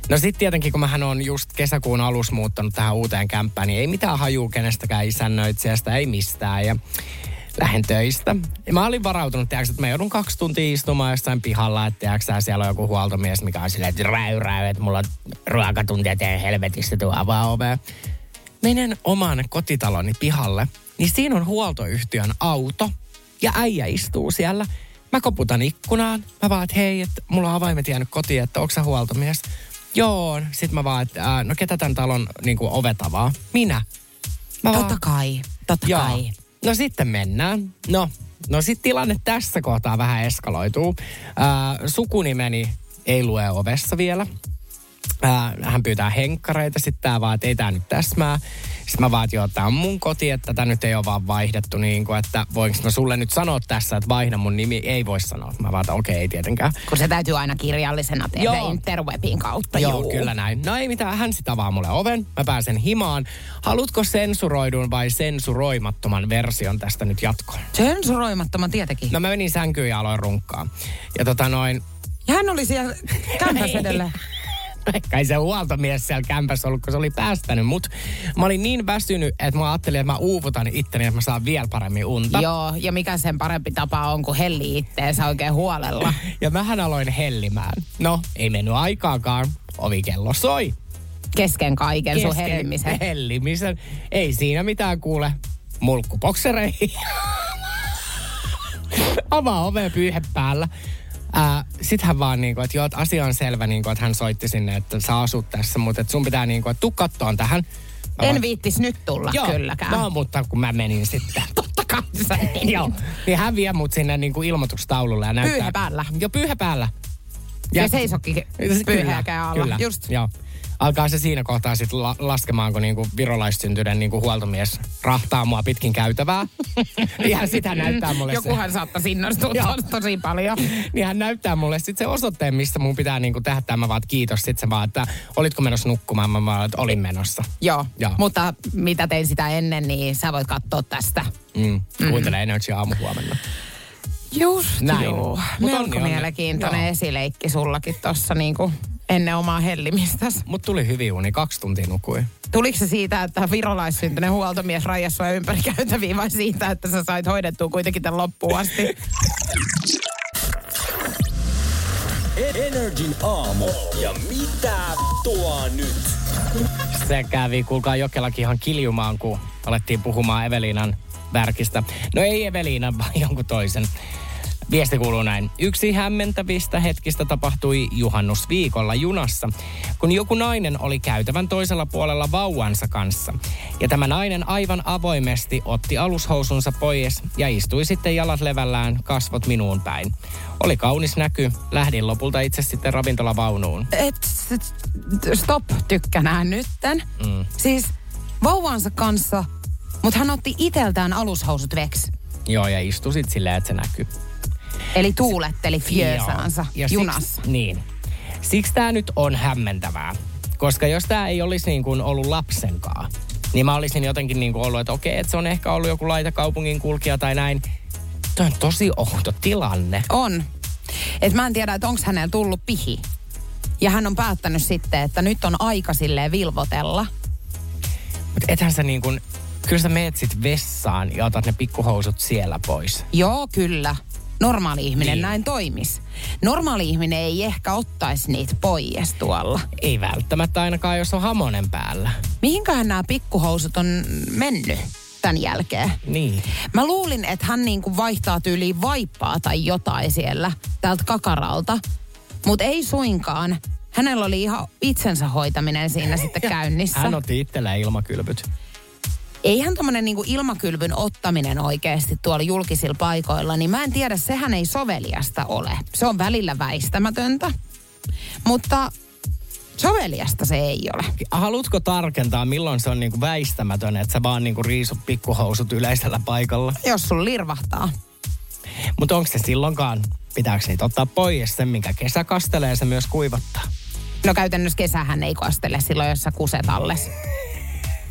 No sitten tietenkin, kun mähän on just kesäkuun alussa muuttanut tähän uuteen kämppään, niin ei mitään hajuu kenestäkään isännöitsijästä, ei mistään. Ja lähden töistä. Ja mä olin varautunut, tiiäks, että mä joudun kaksi tuntia istumaan jossain pihalla, että tiiäks, siellä on joku huoltomies, mikä on silleen, että räy, räy, että mulla on ruokatuntia teen helvetistä tuo avaa ovea. Menen oman kotitaloni pihalle, niin siinä on huoltoyhtiön auto ja äijä istuu siellä. Mä koputan ikkunaan. Mä vaan, että hei, että mulla on avaimet jäänyt kotiin, että onko huoltomies? Joo, sit mä vaan, että no ketä tämän talon niin kuin ovet avaa? Minä. Mä totta vaan, kai, totta joo. kai. No sitten mennään. No, no sitten tilanne tässä kohtaa vähän eskaloituu. Äh, sukunimeni ei lue ovessa vielä. Ää, hän pyytää henkkareita, sitten tää vaan, että ei tää nyt täsmää. Sitten mä vaan, että joo, tää on mun koti, että tätä nyt ei ole vaan vaihdettu niin kuin, että voinko mä sulle nyt sanoa tässä, että vaihda mun nimi. Ei voi sanoa. Mä vaan, että okei, okay, ei tietenkään. Kun se täytyy aina kirjallisena tehdä joo. interwebin kautta. Joo, juu. kyllä näin. No ei mitään, hän sitä avaa mulle oven. Mä pääsen himaan. Haluatko sensuroidun vai sensuroimattoman version tästä nyt jatkoon? Sensuroimattoman tietenkin. No mä menin sänkyyn ja aloin runkkaa. Ja tota noin... Ja hän oli siellä kämpässä edelleen. Kai se huoltomies siellä kämpässä ollut, kun se oli päästänyt mut. Mä olin niin väsynyt, että mä ajattelin, että mä uuvutan itteni, että mä saan vielä paremmin unta. Joo, ja mikä sen parempi tapa on, kuin helli itteensä oikein huolella. ja mähän aloin hellimään. No, ei mennyt aikaakaan. Ovikello soi. Kesken kaiken Kesken sun hellimisen. hellimisen. Ei siinä mitään kuule. Mulkkupoksereihin. Avaa ove pyyhe päällä. Äh, Sitten hän vaan niinku, että joo, että asia on selvä, niinku, että hän soitti sinne, että sä asut tässä, mutta että sun pitää niinku, että tuu kattoon tähän. Mä en vaan, viittis nyt tulla joo, kylläkään. No, mutta kun mä menin sitten. Totta kai sä Joo. Niin hän vie mut sinne niinku ilmoitustaululle ja näyttää. Pyyhä päällä. Joo, pyyhä päällä. Ja, ja seisokki pyyhääkään alla. Kyllä, Just. joo alkaa se siinä kohtaa sitten la- laskemaan, kun niinku virolaissyntyinen niinku huoltomies rahtaa mua pitkin käytävää. ja sitä näyttää mulle Jokuhan se. saattaisi innostua tosi paljon. niin hän näyttää mulle sitten se osoitteen, missä mun pitää niinku tehdä tämä vaan, kiitos. Sitten se vaan, että olitko menossa nukkumaan? Mä vaan, että olin menossa. Joo, Joo. mutta mitä tein sitä ennen, niin sä voit katsoa tästä. Mm. Kuuntele mm. Energy aamu huomenna. Just Näin. joo. Melko mielenkiintoinen esileikki sullakin tuossa niinku ennen omaa hellimistäs. Mut tuli hyvin uni, kaksi tuntia nukui. Tuliko se siitä, että virolaissyntyinen huoltomies rajas sua ympäri käytäviin vai siitä, että sä sait hoidettua kuitenkin tämän loppuun asti? Energin aamu. Ja mitä tuo nyt? Se kävi, kuulkaa Jokelakin ihan kiljumaan, kun alettiin puhumaan Evelinan värkistä. No ei Evelinan, vaan jonkun toisen. Viesti kuuluu näin. Yksi hämmentävistä hetkistä tapahtui juhannusviikolla junassa, kun joku nainen oli käytävän toisella puolella vauvansa kanssa. Ja tämä nainen aivan avoimesti otti alushousunsa pois ja istui sitten jalat levällään, kasvot minuun päin. Oli kaunis näky. Lähdin lopulta itse sitten ravintolavaunuun. Et, et, stop tykkänään nytten. Mm. Siis vauvansa kanssa, mutta hän otti iteltään alushousut veks. Joo, ja istui sitten silleen, että se näkyy. Eli tuuletteli fjösaansa junassa. Siksi, niin. Siksi tämä nyt on hämmentävää. Koska jos tämä ei olisi niin kuin ollut lapsenkaan, niin mä olisin jotenkin niin kuin ollut, että okei, että se on ehkä ollut joku laita kaupungin kulkija tai näin. Tämä on tosi outo tilanne. On. Et mä en tiedä, että onko hänellä tullut pihi. Ja hän on päättänyt sitten, että nyt on aika silleen vilvotella. Mutta ethän sä niin kuin, kyllä sä meet sit vessaan ja otat ne pikkuhousut siellä pois. Joo, kyllä normaali ihminen niin. näin toimis. Normaali ihminen ei ehkä ottaisi niitä pois tuolla. Ei välttämättä ainakaan, jos on hamonen päällä. Mihinköhän nämä pikkuhousut on mennyt? tämän jälkeen. Niin. Mä luulin, että hän niinku vaihtaa tyyliin vaippaa tai jotain siellä täältä kakaralta. Mutta ei suinkaan. Hänellä oli ihan itsensä hoitaminen siinä sitten käynnissä. Hän otti itselleen ilmakylpyt eihän tuommoinen niinku ilmakylvyn ottaminen oikeasti tuolla julkisilla paikoilla, niin mä en tiedä, sehän ei soveliasta ole. Se on välillä väistämätöntä, mutta soveliasta se ei ole. Haluatko tarkentaa, milloin se on niinku väistämätön, että sä vaan niinku riisut pikkuhousut yleisellä paikalla? Jos sun lirvahtaa. Mutta onko se silloinkaan, pitääkö niitä ottaa pois sen, minkä kesä kastelee, se myös kuivattaa? No käytännössä kesähän ei kastele silloin, jos sä kuset alles.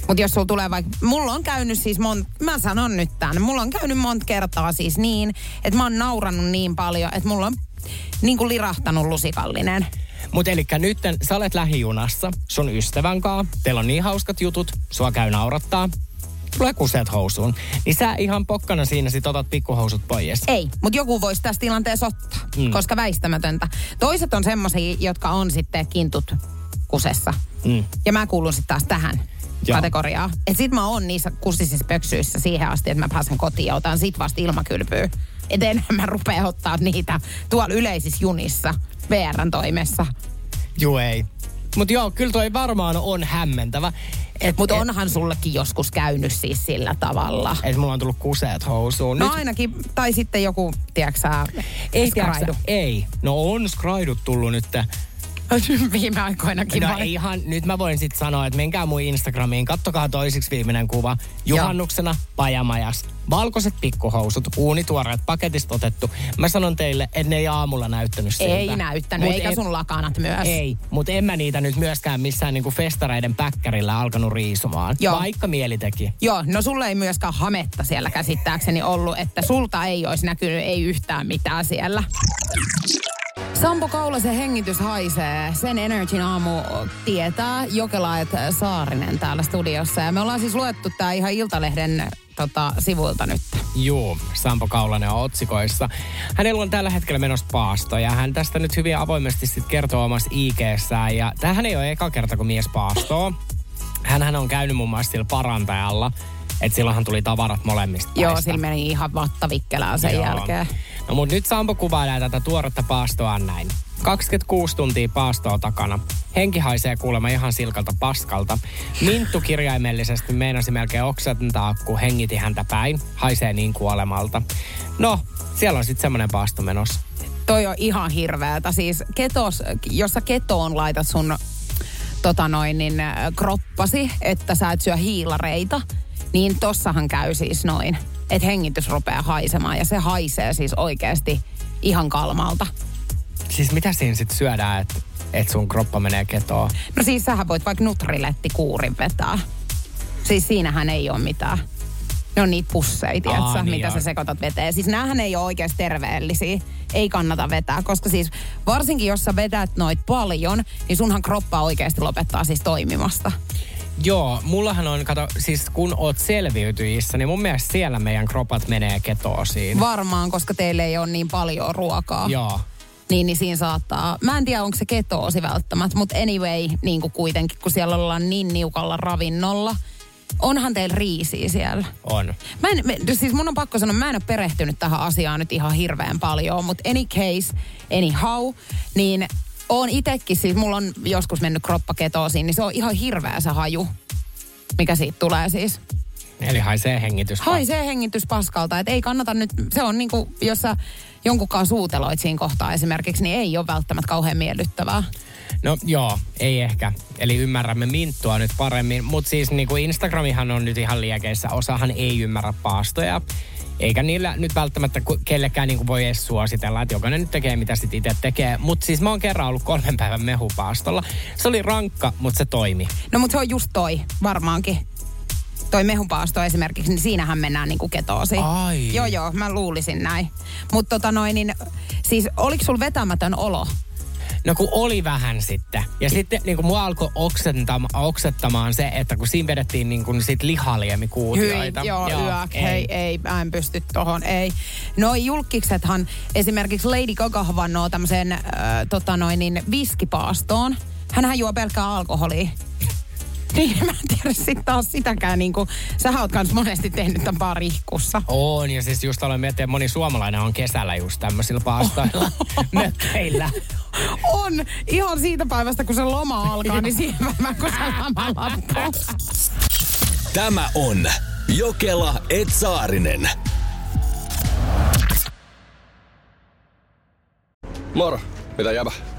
Mutta jos sulla tulee vaikka, mulla on käynyt siis mon, mä sanon nyt tämän, mulla on käynyt monta kertaa siis niin, että mä oon naurannut niin paljon, että mulla on niin kuin lirahtanut lusikallinen. Mutta eli nyt sä olet lähijunassa sun ystävän kanssa, teillä on niin hauskat jutut, sua käy naurattaa, tulee kuseet housuun. Niin sä ihan pokkana siinä sit otat pikkuhousut pois. Ei, mutta joku voisi tässä tilanteessa ottaa, mm. koska väistämätöntä. Toiset on semmoisia, jotka on sitten kintut kusessa. Mm. Ja mä kuulun sitten taas tähän. Joo. kategoriaa. Et sit mä oon niissä kussisissa pöksyissä siihen asti, että mä pääsen kotiin ja otan sit vasta ilmakylpyä. Et enää mä rupea ottaa niitä tuolla yleisissä junissa VRn toimessa. Joo ei. Mutta joo, kyllä toi varmaan on hämmentävä. Mutta onhan sullekin joskus käynyt siis sillä tavalla. Että mulla on tullut kuseet housuun. No Nyt... ainakin, tai sitten joku, tiedätkö Ei, ei. No on skraidut tullut nyt Viime aikoinakin no, vai? ihan, nyt mä voin sitten sanoa, että menkää mun Instagramiin, kattokaa toisiksi viimeinen kuva. Juhannuksena pajamajas. Valkoiset pikkuhousut, uunituoreet paketista otettu. Mä sanon teille, että ne ei aamulla näyttänyt siltä. Ei näyttänyt, Mut eikä en- sun lakanat myös. Ei, mutta en mä niitä nyt myöskään missään niinku festareiden päkkärillä alkanut riisumaan. Joo. Vaikka mieli teki. Joo, no sulla ei myöskään hametta siellä käsittääkseni ollut, että sulta ei olisi näkynyt ei yhtään mitään siellä. Sampo Kaulasen hengitys haisee. Sen Energin aamu tietää Jokelaet Saarinen täällä studiossa. Ja me ollaan siis luettu tää ihan Iltalehden tota, sivuilta nyt. Juu, Sampo Kaulanen on otsikoissa. Hänellä on tällä hetkellä menossa paasto ja hän tästä nyt hyvin avoimesti sit kertoo omassa IG-sään. Ja tämähän ei ole eka kerta, kun mies paastoo. Hänhän on käynyt muun muassa sillä parantajalla, että silloinhan tuli tavarat molemmista Joo, päistä. sillä meni ihan vattavikkelään sen Joo. jälkeen. No mut nyt Sampo kuvailee tätä tuoretta paastoa näin. 26 tuntia paastoa takana. Henki haisee kuulemma ihan silkalta paskalta. Minttu kirjaimellisesti meinasi melkein oksentaa, kun hengiti häntä päin. Haisee niin kuolemalta. No, siellä on sitten semmoinen paasto menossa. Toi on ihan hirveätä. Siis ketos, jos sä ketoon laitat sun tota noin, niin, äh, kroppasi, että sä et syö hiilareita, niin tossahan käy siis noin, että hengitys rupeaa haisemaan ja se haisee siis oikeasti ihan kalmalta. Siis mitä siinä sitten syödään, että et sun kroppa menee ketoon? No siis sähän voit vaikka nutrilettikuurin vetää. Siis siinähän ei ole mitään. Ne on niitä pusseja, tiedätkö, Aa, niin mitä joo. sä sekoitat veteen. Siis näähän ei ole oikeasti terveellisiä. Ei kannata vetää, koska siis varsinkin jos sä vedät noit paljon, niin sunhan kroppa oikeasti lopettaa siis toimimasta. Joo, mullahan on, kato, siis kun oot selviytyjissä, niin mun mielestä siellä meidän kropat menee ketoosiin. Varmaan, koska teille ei ole niin paljon ruokaa. Joo. Niin, niin siinä saattaa, mä en tiedä onko se ketoosi välttämättä, mutta anyway, niin kuin kuitenkin, kun siellä ollaan niin niukalla ravinnolla, onhan teillä riisiä siellä. On. Mä en, me- siis mun on pakko sanoa, mä en ole perehtynyt tähän asiaan nyt ihan hirveän paljon, mutta any case, anyhow, niin oon itekin, siis mulla on joskus mennyt kroppa ketoosiin, niin se on ihan hirveä se haju, mikä siitä tulee siis. Eli haisee hengitys. Haisee hengitys paskalta, että ei kannata nyt, se on niinku, jos sä jonkunkaan suuteloit siinä kohtaa esimerkiksi, niin ei ole välttämättä kauhean miellyttävää. No joo, ei ehkä. Eli ymmärrämme Minttua nyt paremmin. Mutta siis niin kuin Instagramihan on nyt ihan liekeissä. Osahan ei ymmärrä paastoja. Eikä niillä nyt välttämättä kellekään niin kuin voi edes suositella, että jokainen nyt tekee mitä sit itse tekee. Mutta siis mä oon kerran ollut kolmen päivän mehupaastolla. Se oli rankka, mutta se toimi. No mutta se on just toi, varmaankin. Toi mehupaasto esimerkiksi, niin siinähän mennään niinku ketoosiin. Ai. Joo, joo, mä luulisin näin. Mutta tota noin, niin siis oliko sul vetämätön olo? No kun oli vähän sitten. Ja sitten niin kuin mua alkoi oksettama, oksettamaan se, että kun siinä vedettiin niin kuin sit lihaliemikuutioita. Hyi, joo, joo yök, ei. hei, ei, mä en pysty tohon, ei. Noi julkiksethan, esimerkiksi Lady Gaga vannoo tämmöiseen, äh, tota noin, niin viskipaastoon. Hänhän juo pelkkää alkoholia. Niin, mä en tiedä sitten taas sitäkään, niin kuin, sähän oot kans monesti tehnyt tämän barihkussa. On, ja siis just aloin miettiä, että moni suomalainen on kesällä just tämmöisillä paastoilla mökkeillä. On, ihan siitä päivästä, kun se loma alkaa, niin siihen päivään, kun se loma loppuu. Tämä on Jokela Etsaarinen. Moro, mitä jäbä?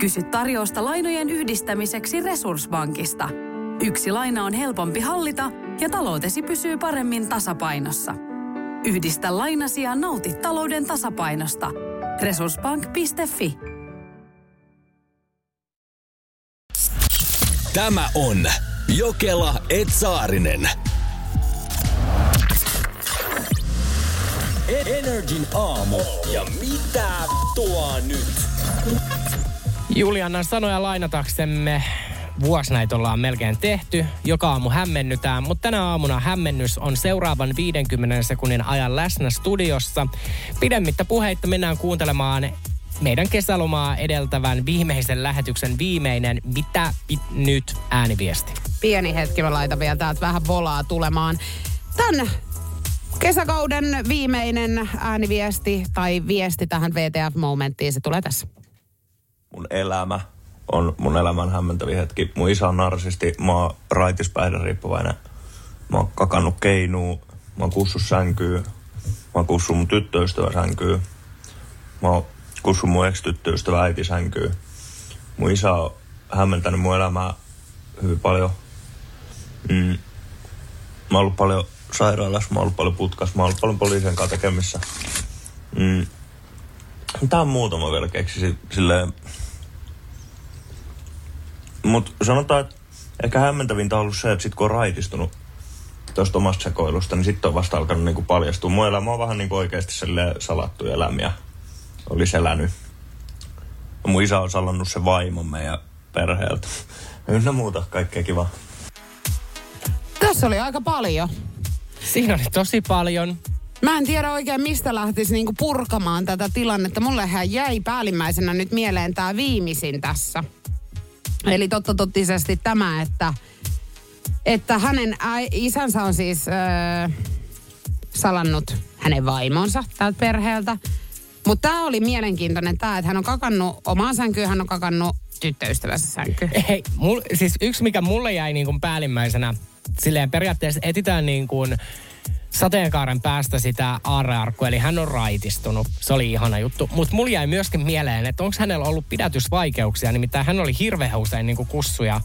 Kysy tarjousta lainojen yhdistämiseksi Resurssbankista. Yksi laina on helpompi hallita ja taloutesi pysyy paremmin tasapainossa. Yhdistä lainasi ja nauti talouden tasapainosta. Resurssbank.fi Tämä on Jokela Etsaarinen. Energin aamu. Ja mitä tuo nyt? Juliannan sanoja lainataksemme vuosi näitä ollaan melkein tehty. Joka aamu hämmennytään, mutta tänä aamuna hämmennys on seuraavan 50 sekunnin ajan läsnä studiossa. Pidemmittä puheitta mennään kuuntelemaan meidän kesälomaa edeltävän viimeisen lähetyksen viimeinen Mitä pit nyt ääniviesti. Pieni hetki, mä laitan vielä täältä vähän volaa tulemaan. Tän kesäkauden viimeinen ääniviesti tai viesti tähän VTF-momenttiin, se tulee tässä. Mun elämä on mun elämän hämmentävi hetki. Mun isä on narsisti, mä oon raitispäihden riippuvainen. Mä oon kakannut keinuu, mä oon kussut sänkyy, mä oon kussut mun tyttöystävä sänkyy. Mä oon kussut mun ex-tyttöystävä äiti sänkyy. Mun isä on hämmentänyt mun elämää hyvin paljon. Mm. Mä oon ollut paljon sairaalassa, mä oon ollut paljon putkassa, mä oon ollut paljon poliisien kanssa tekemissä. Mm. Tää on muutama vielä keksi silleen mutta sanotaan, että ehkä hämmentävintä on ollut se, että sit kun on raitistunut tuosta omasta sekoilusta, niin sitten on vasta alkanut niinku paljastua. Mun elämä on vähän niinku oikeasti salattuja elämiä. Olisi elänyt. Ja mun isä on salannut se vaimon meidän perheeltä. Ynnä muuta, kaikkea kiva. Tässä oli aika paljon. Siinä oli tosi paljon. Mä en tiedä oikein, mistä lähtisi niinku purkamaan tätä tilannetta. Mullehän jäi päällimmäisenä nyt mieleen tämä viimeisin tässä. Eli totta tottisesti tämä, että, että hänen isänsä on siis äh, salannut hänen vaimonsa tältä perheeltä. Mutta tämä oli mielenkiintoinen tämä, että hän on kakannut omaan sänkyyn, hän on kakannut tyttöystävänsä sänkyyn. Hei, mul, siis yksi mikä mulle jäi niin kuin päällimmäisenä, silleen periaatteessa etitään niin kuin sateenkaaren päästä sitä aarrearkkua, eli hän on raitistunut. Se oli ihana juttu. Mutta mulla jäi myöskin mieleen, että onko hänellä ollut pidätysvaikeuksia, nimittäin hän oli hirveän usein niin kussuja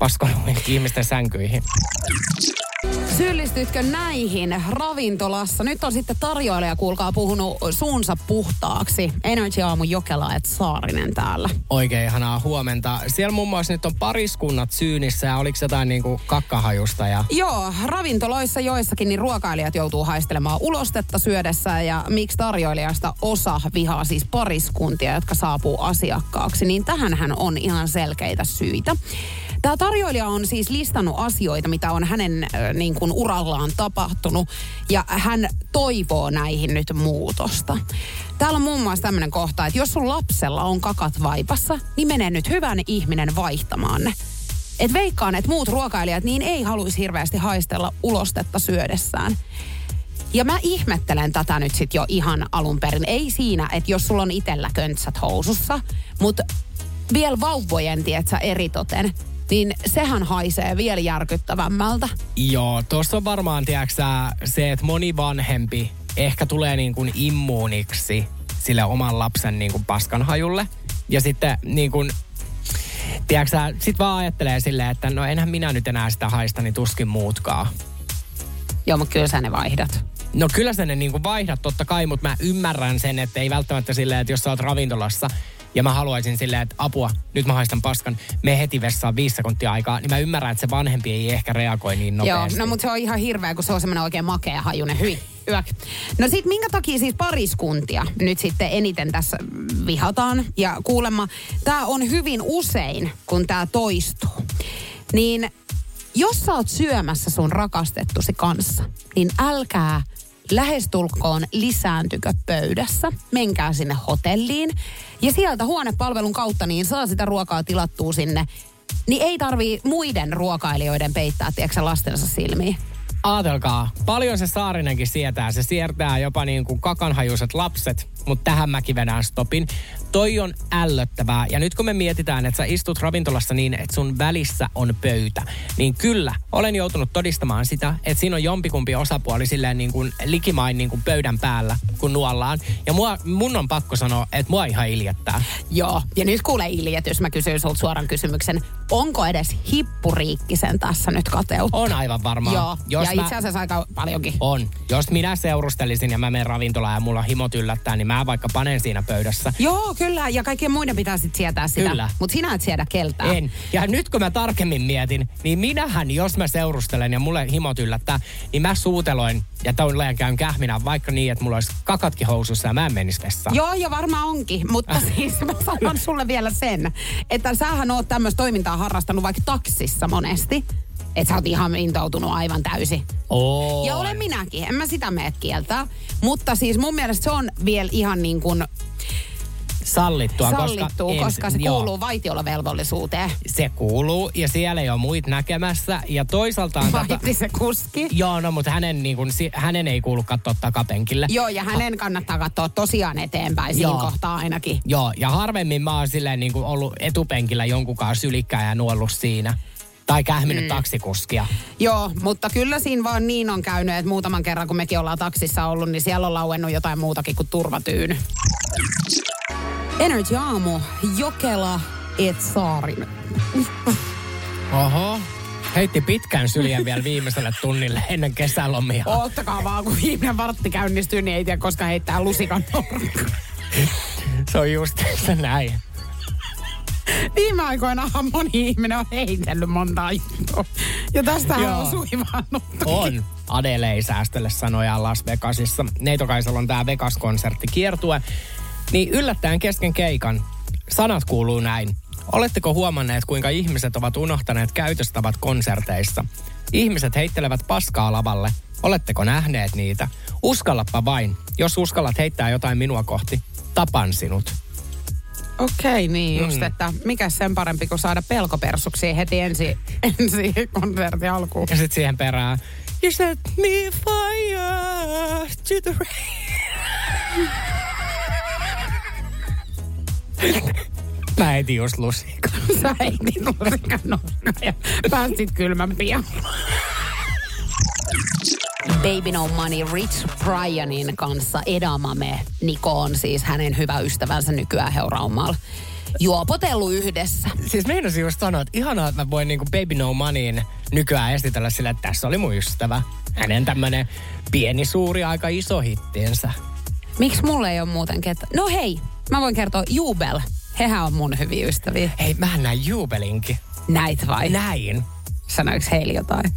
paskonut ihmisten sänkyihin. Syyllistytkö näihin ravintolassa? Nyt on sitten tarjoilija, kuulkaa, puhunut suunsa puhtaaksi. Energy Aamu Jokela et Saarinen täällä. Oikein ihanaa huomenta. Siellä muun muassa nyt on pariskunnat syynissä ja oliko jotain niinku kakkahajusta? Ja... Joo, ravintoloissa joissakin niin ruokailijat joutuu haistelemaan ulostetta syödessä ja miksi tarjoilijasta osa vihaa siis pariskuntia, jotka saapuu asiakkaaksi, niin tähän on ihan selkeitä syitä. Tämä tarjoilija on siis listannut asioita, mitä on hänen äh, niin kuin urallaan tapahtunut, ja hän toivoo näihin nyt muutosta. Täällä on muun muassa tämmöinen kohta, että jos sun lapsella on kakat vaipassa, niin mene nyt hyvän ihminen vaihtamaan ne. Et veikkaan, että muut ruokailijat niin ei haluaisi hirveästi haistella ulostetta syödessään. Ja mä ihmettelen tätä nyt sit jo ihan alun perin. Ei siinä, että jos sulla on itellä köntsät housussa, mutta vielä vauvojen, tietsä, eritoten, niin sehän haisee vielä järkyttävämmältä. Joo, tuossa on varmaan, tiedätkö se, että moni vanhempi ehkä tulee niin kuin immuuniksi sille oman lapsen niin kuin paskanhajulle. Ja sitten niin kuin, tiedätkö sit vaan ajattelee silleen, että no enhän minä nyt enää sitä haista, niin tuskin muutkaan. Joo, mutta kyllä sä ne vaihdat. No kyllä sä ne niin kuin vaihdat totta kai, mutta mä ymmärrän sen, että ei välttämättä silleen, että jos sä oot ravintolassa ja mä haluaisin silleen, että apua, nyt mä haistan paskan, me heti vessaan viisi sekuntia aikaa, niin mä ymmärrän, että se vanhempi ei ehkä reagoi niin nopeasti. Joo, no mutta se on ihan hirveä, kun se on semmoinen oikein makea hajunen. Hyi, yök. No sit minkä takia siis pariskuntia nyt sitten eniten tässä vihataan? Ja kuulemma, tämä on hyvin usein, kun tämä toistuu. Niin jos sä oot syömässä sun rakastettusi kanssa, niin älkää lähestulkoon lisääntykö pöydässä. Menkää sinne hotelliin ja sieltä huonepalvelun kautta niin saa sitä ruokaa tilattua sinne. Niin ei tarvii muiden ruokailijoiden peittää, tiedätkö lastensa silmiin. Aatelkaa, paljon se Saarinenkin sietää. Se siirtää jopa niin kuin kakanhajuiset lapset, mutta tähän mäkin vedän stopin. Toi on ällöttävää. Ja nyt kun me mietitään, että sä istut ravintolassa niin, että sun välissä on pöytä, niin kyllä, olen joutunut todistamaan sitä, että siinä on jompikumpi osapuoli silleen niin kuin likimain niin kuin pöydän päällä, kun nuollaan. Ja mua, mun on pakko sanoa, että mua ihan iljettää. Joo, ja nyt kuule iljetys, mä kysyn sulta suoran kysymyksen. Onko edes hippuriikkisen tässä nyt kateutta? On aivan varmaan. Joo, Jos ja mä... itse asiassa aika paljonkin. On. Jos minä seurustelisin ja mä menen ravintolaan ja mulla himot yllättää, niin mä vaikka panen siinä pöydässä. Joo, kyllä. Ja kaikkien muiden pitää sitten sietää sitä. Kyllä. Mutta sinä et siedä keltää. En. Ja nyt kun mä tarkemmin mietin, niin minähän, jos mä seurustelen ja mulle himot yllättää, niin mä suuteloin ja tolleen käyn kähminä vaikka niin, että mulla olisi kakatkin housussa ja mä en menisi vessaan. Joo, ja varmaan onkin. Mutta siis mä sanon sulle vielä sen, että sähän oot tämmöistä toimintaa harrastanut vaikka taksissa monesti. Että sä oot ihan intoutunut aivan täysin. Oh. Ja olen minäkin, en mä sitä meet kieltää. Mutta siis mun mielestä se on vielä ihan niin kuin sallittua. Sallittua, koska, koska en, se joo. kuuluu vaitiolovelvollisuuteen. Se kuuluu ja siellä ei ole muita näkemässä. Ja toisaalta... Vaiti se kuski. Joo, no mutta hänen, niin kun, hänen ei kuulu katsoa takapenkille. Joo, ja hänen kannattaa katsoa tosiaan eteenpäin siinä kohtaa ainakin. Joo, ja harvemmin mä oon silleen niin ollut etupenkillä jonkun kanssa sylikkää ja nuollut siinä. Tai kähminyt mm. taksikuskia. Joo, mutta kyllä siinä vaan niin on käynyt, että muutaman kerran kun mekin ollaan taksissa ollut, niin siellä on lauennut jotain muutakin kuin turvatyyny. Energy Aamu, Jokela, et Saarin. Oho. Heitti pitkän syljen vielä viimeiselle tunnille ennen kesälomia. Ottakaa vaan, kun viimeinen vartti käynnistyy, niin ei tiedä, koska heittää lusikan Se on just se näin. Viime aikoina moni ihminen on heitellyt monta juttua. Ja tästä on suivannut. On. Adele ei säästele sanoja Las Vegasissa. Neitokaisella on tämä Vegas-konsertti kiertue. Niin yllättäen kesken keikan sanat kuuluu näin. Oletteko huomanneet, kuinka ihmiset ovat unohtaneet käytöstavat konserteissa? Ihmiset heittelevät paskaa lavalle. Oletteko nähneet niitä? Uskallappa vain. Jos uskallat heittää jotain minua kohti, tapan sinut. Okei, okay, niin just, mm. että mikä sen parempi kuin saada pelkopersuksi heti ensi, ensi konsertin alkuun. Ja sitten siihen perään, You set me fire to the rain. Mä heitin just lusikan. Sä heitin lusikan ja päästit kylmän pian. Baby No Money Rich Bryanin kanssa Edamame Niko on siis hänen hyvä ystävänsä nykyään Heuraumalla juopotellut yhdessä. Siis meinasin just sanoa, että ihanaa, että mä voin niinku Baby No Moneyin nykyään esitellä sillä, että tässä oli mun ystävä. Hänen tämmönen pieni, suuri, aika iso hittiensä. Miksi mulle ei ole muuten ketä? No hei, mä voin kertoa Jubel. Hehän on mun hyviä ystäviä. Hei, mä näin Jubelinkin. Näit vai? Näin. Sanoiko heille jotain?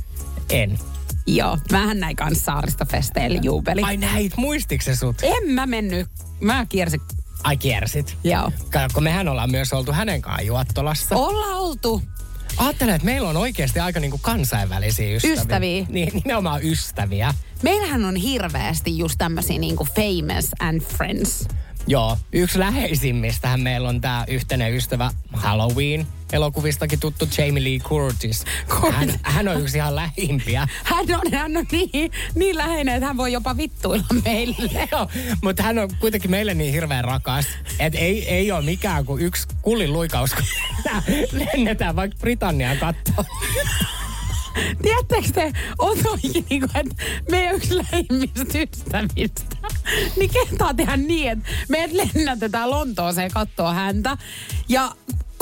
En. Joo, mähän näin kanssa saaristofesteillä Jubeli. Ai näit, muistiko se sut? En mä mennyt. Mä kiersin Ai kiersit? Joo. Kato, mehän ollaan myös oltu hänen kanssaan Juottolassa. Ollaan oltu. Ajattelen, että meillä on oikeasti aika niinku kansainvälisiä ystäviä. Ystäviä. Niin, nimenomaan ystäviä. Meillähän on hirveästi just tämmöisiä niinku famous and friends. Joo, yksi läheisimmistähän meillä on tämä yhteinen ystävä Halloween elokuvistakin tuttu Jamie Lee Curtis. Hän, hän on yksi ihan lähimpiä. Hän on, hän on niin, niin läheinen, että hän voi jopa vittuilla meille. Joo, mutta hän on kuitenkin meille niin hirveän rakas, että ei, ei ole mikään kuin yksi kullin luikaus, kun lennetään vaikka Britanniaan kattoon. Tiedättekö te, on niin että meidän yksi lähimmistä ystävistä, niin kehtaa tehdä niin, että meidät lennätetään Lontooseen katsoa häntä. Ja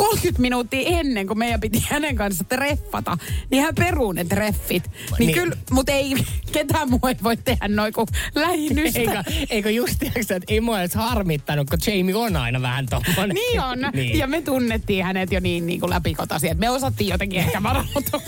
30 minuuttia ennen kuin meidän piti hänen kanssa treffata, niin hän peruu ne treffit. Niin, niin. kyllä, mutta ei, ketään muu ei voi tehdä noin kuin lähin Eikö, eikö just tiedätkö, että ei mua edes harmittanut, kun Jamie on aina vähän tommonen. Niin on. niin. Ja me tunnettiin hänet jo niin, niin kuin läpikotasi, että me osattiin jotenkin ehkä varautua.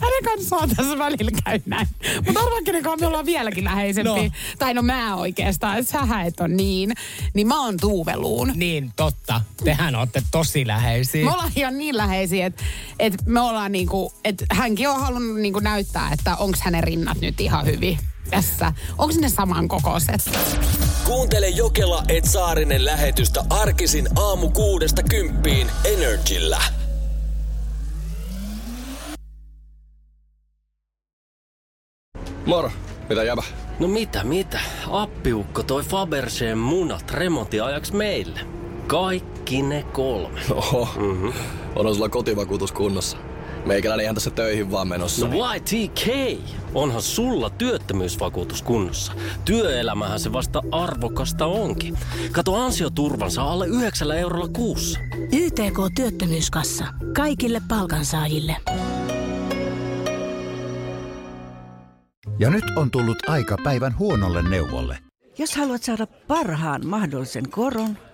Hänen kanssaan tässä välillä käy näin. Mutta arvaa, kenen me ollaan vieläkin läheisempi. No. Tai no mä oikeastaan, että sähän et on niin. Niin mä oon Tuuveluun. Niin, totta. Tehän olette tosi läheisiä läheisiä. Me ollaan ihan niin läheisiä, että, että me ollaan niinku, että hänkin on halunnut niinku näyttää, että onko hänen rinnat nyt ihan hyvin tässä. Onko ne samankokoiset? Kuuntele Jokela et Saarinen lähetystä arkisin aamu kuudesta kymppiin Energillä. Moro, mitä jäbä? No mitä, mitä? Appiukko toi Faberseen munat remontiajaksi meille. Kaikki ne kolme. Oho, mm-hmm. on sulla kotivakuutus kunnossa. Meikäläinen ihan tässä töihin vaan menossa. No YTK, onhan sulla työttömyysvakuutus kunnossa. Työelämähän se vasta arvokasta onkin. Kato ansioturvansa alle 9 eurolla kuussa. YTK Työttömyyskassa. Kaikille palkansaajille. Ja nyt on tullut aika päivän huonolle neuvolle. Jos haluat saada parhaan mahdollisen koron,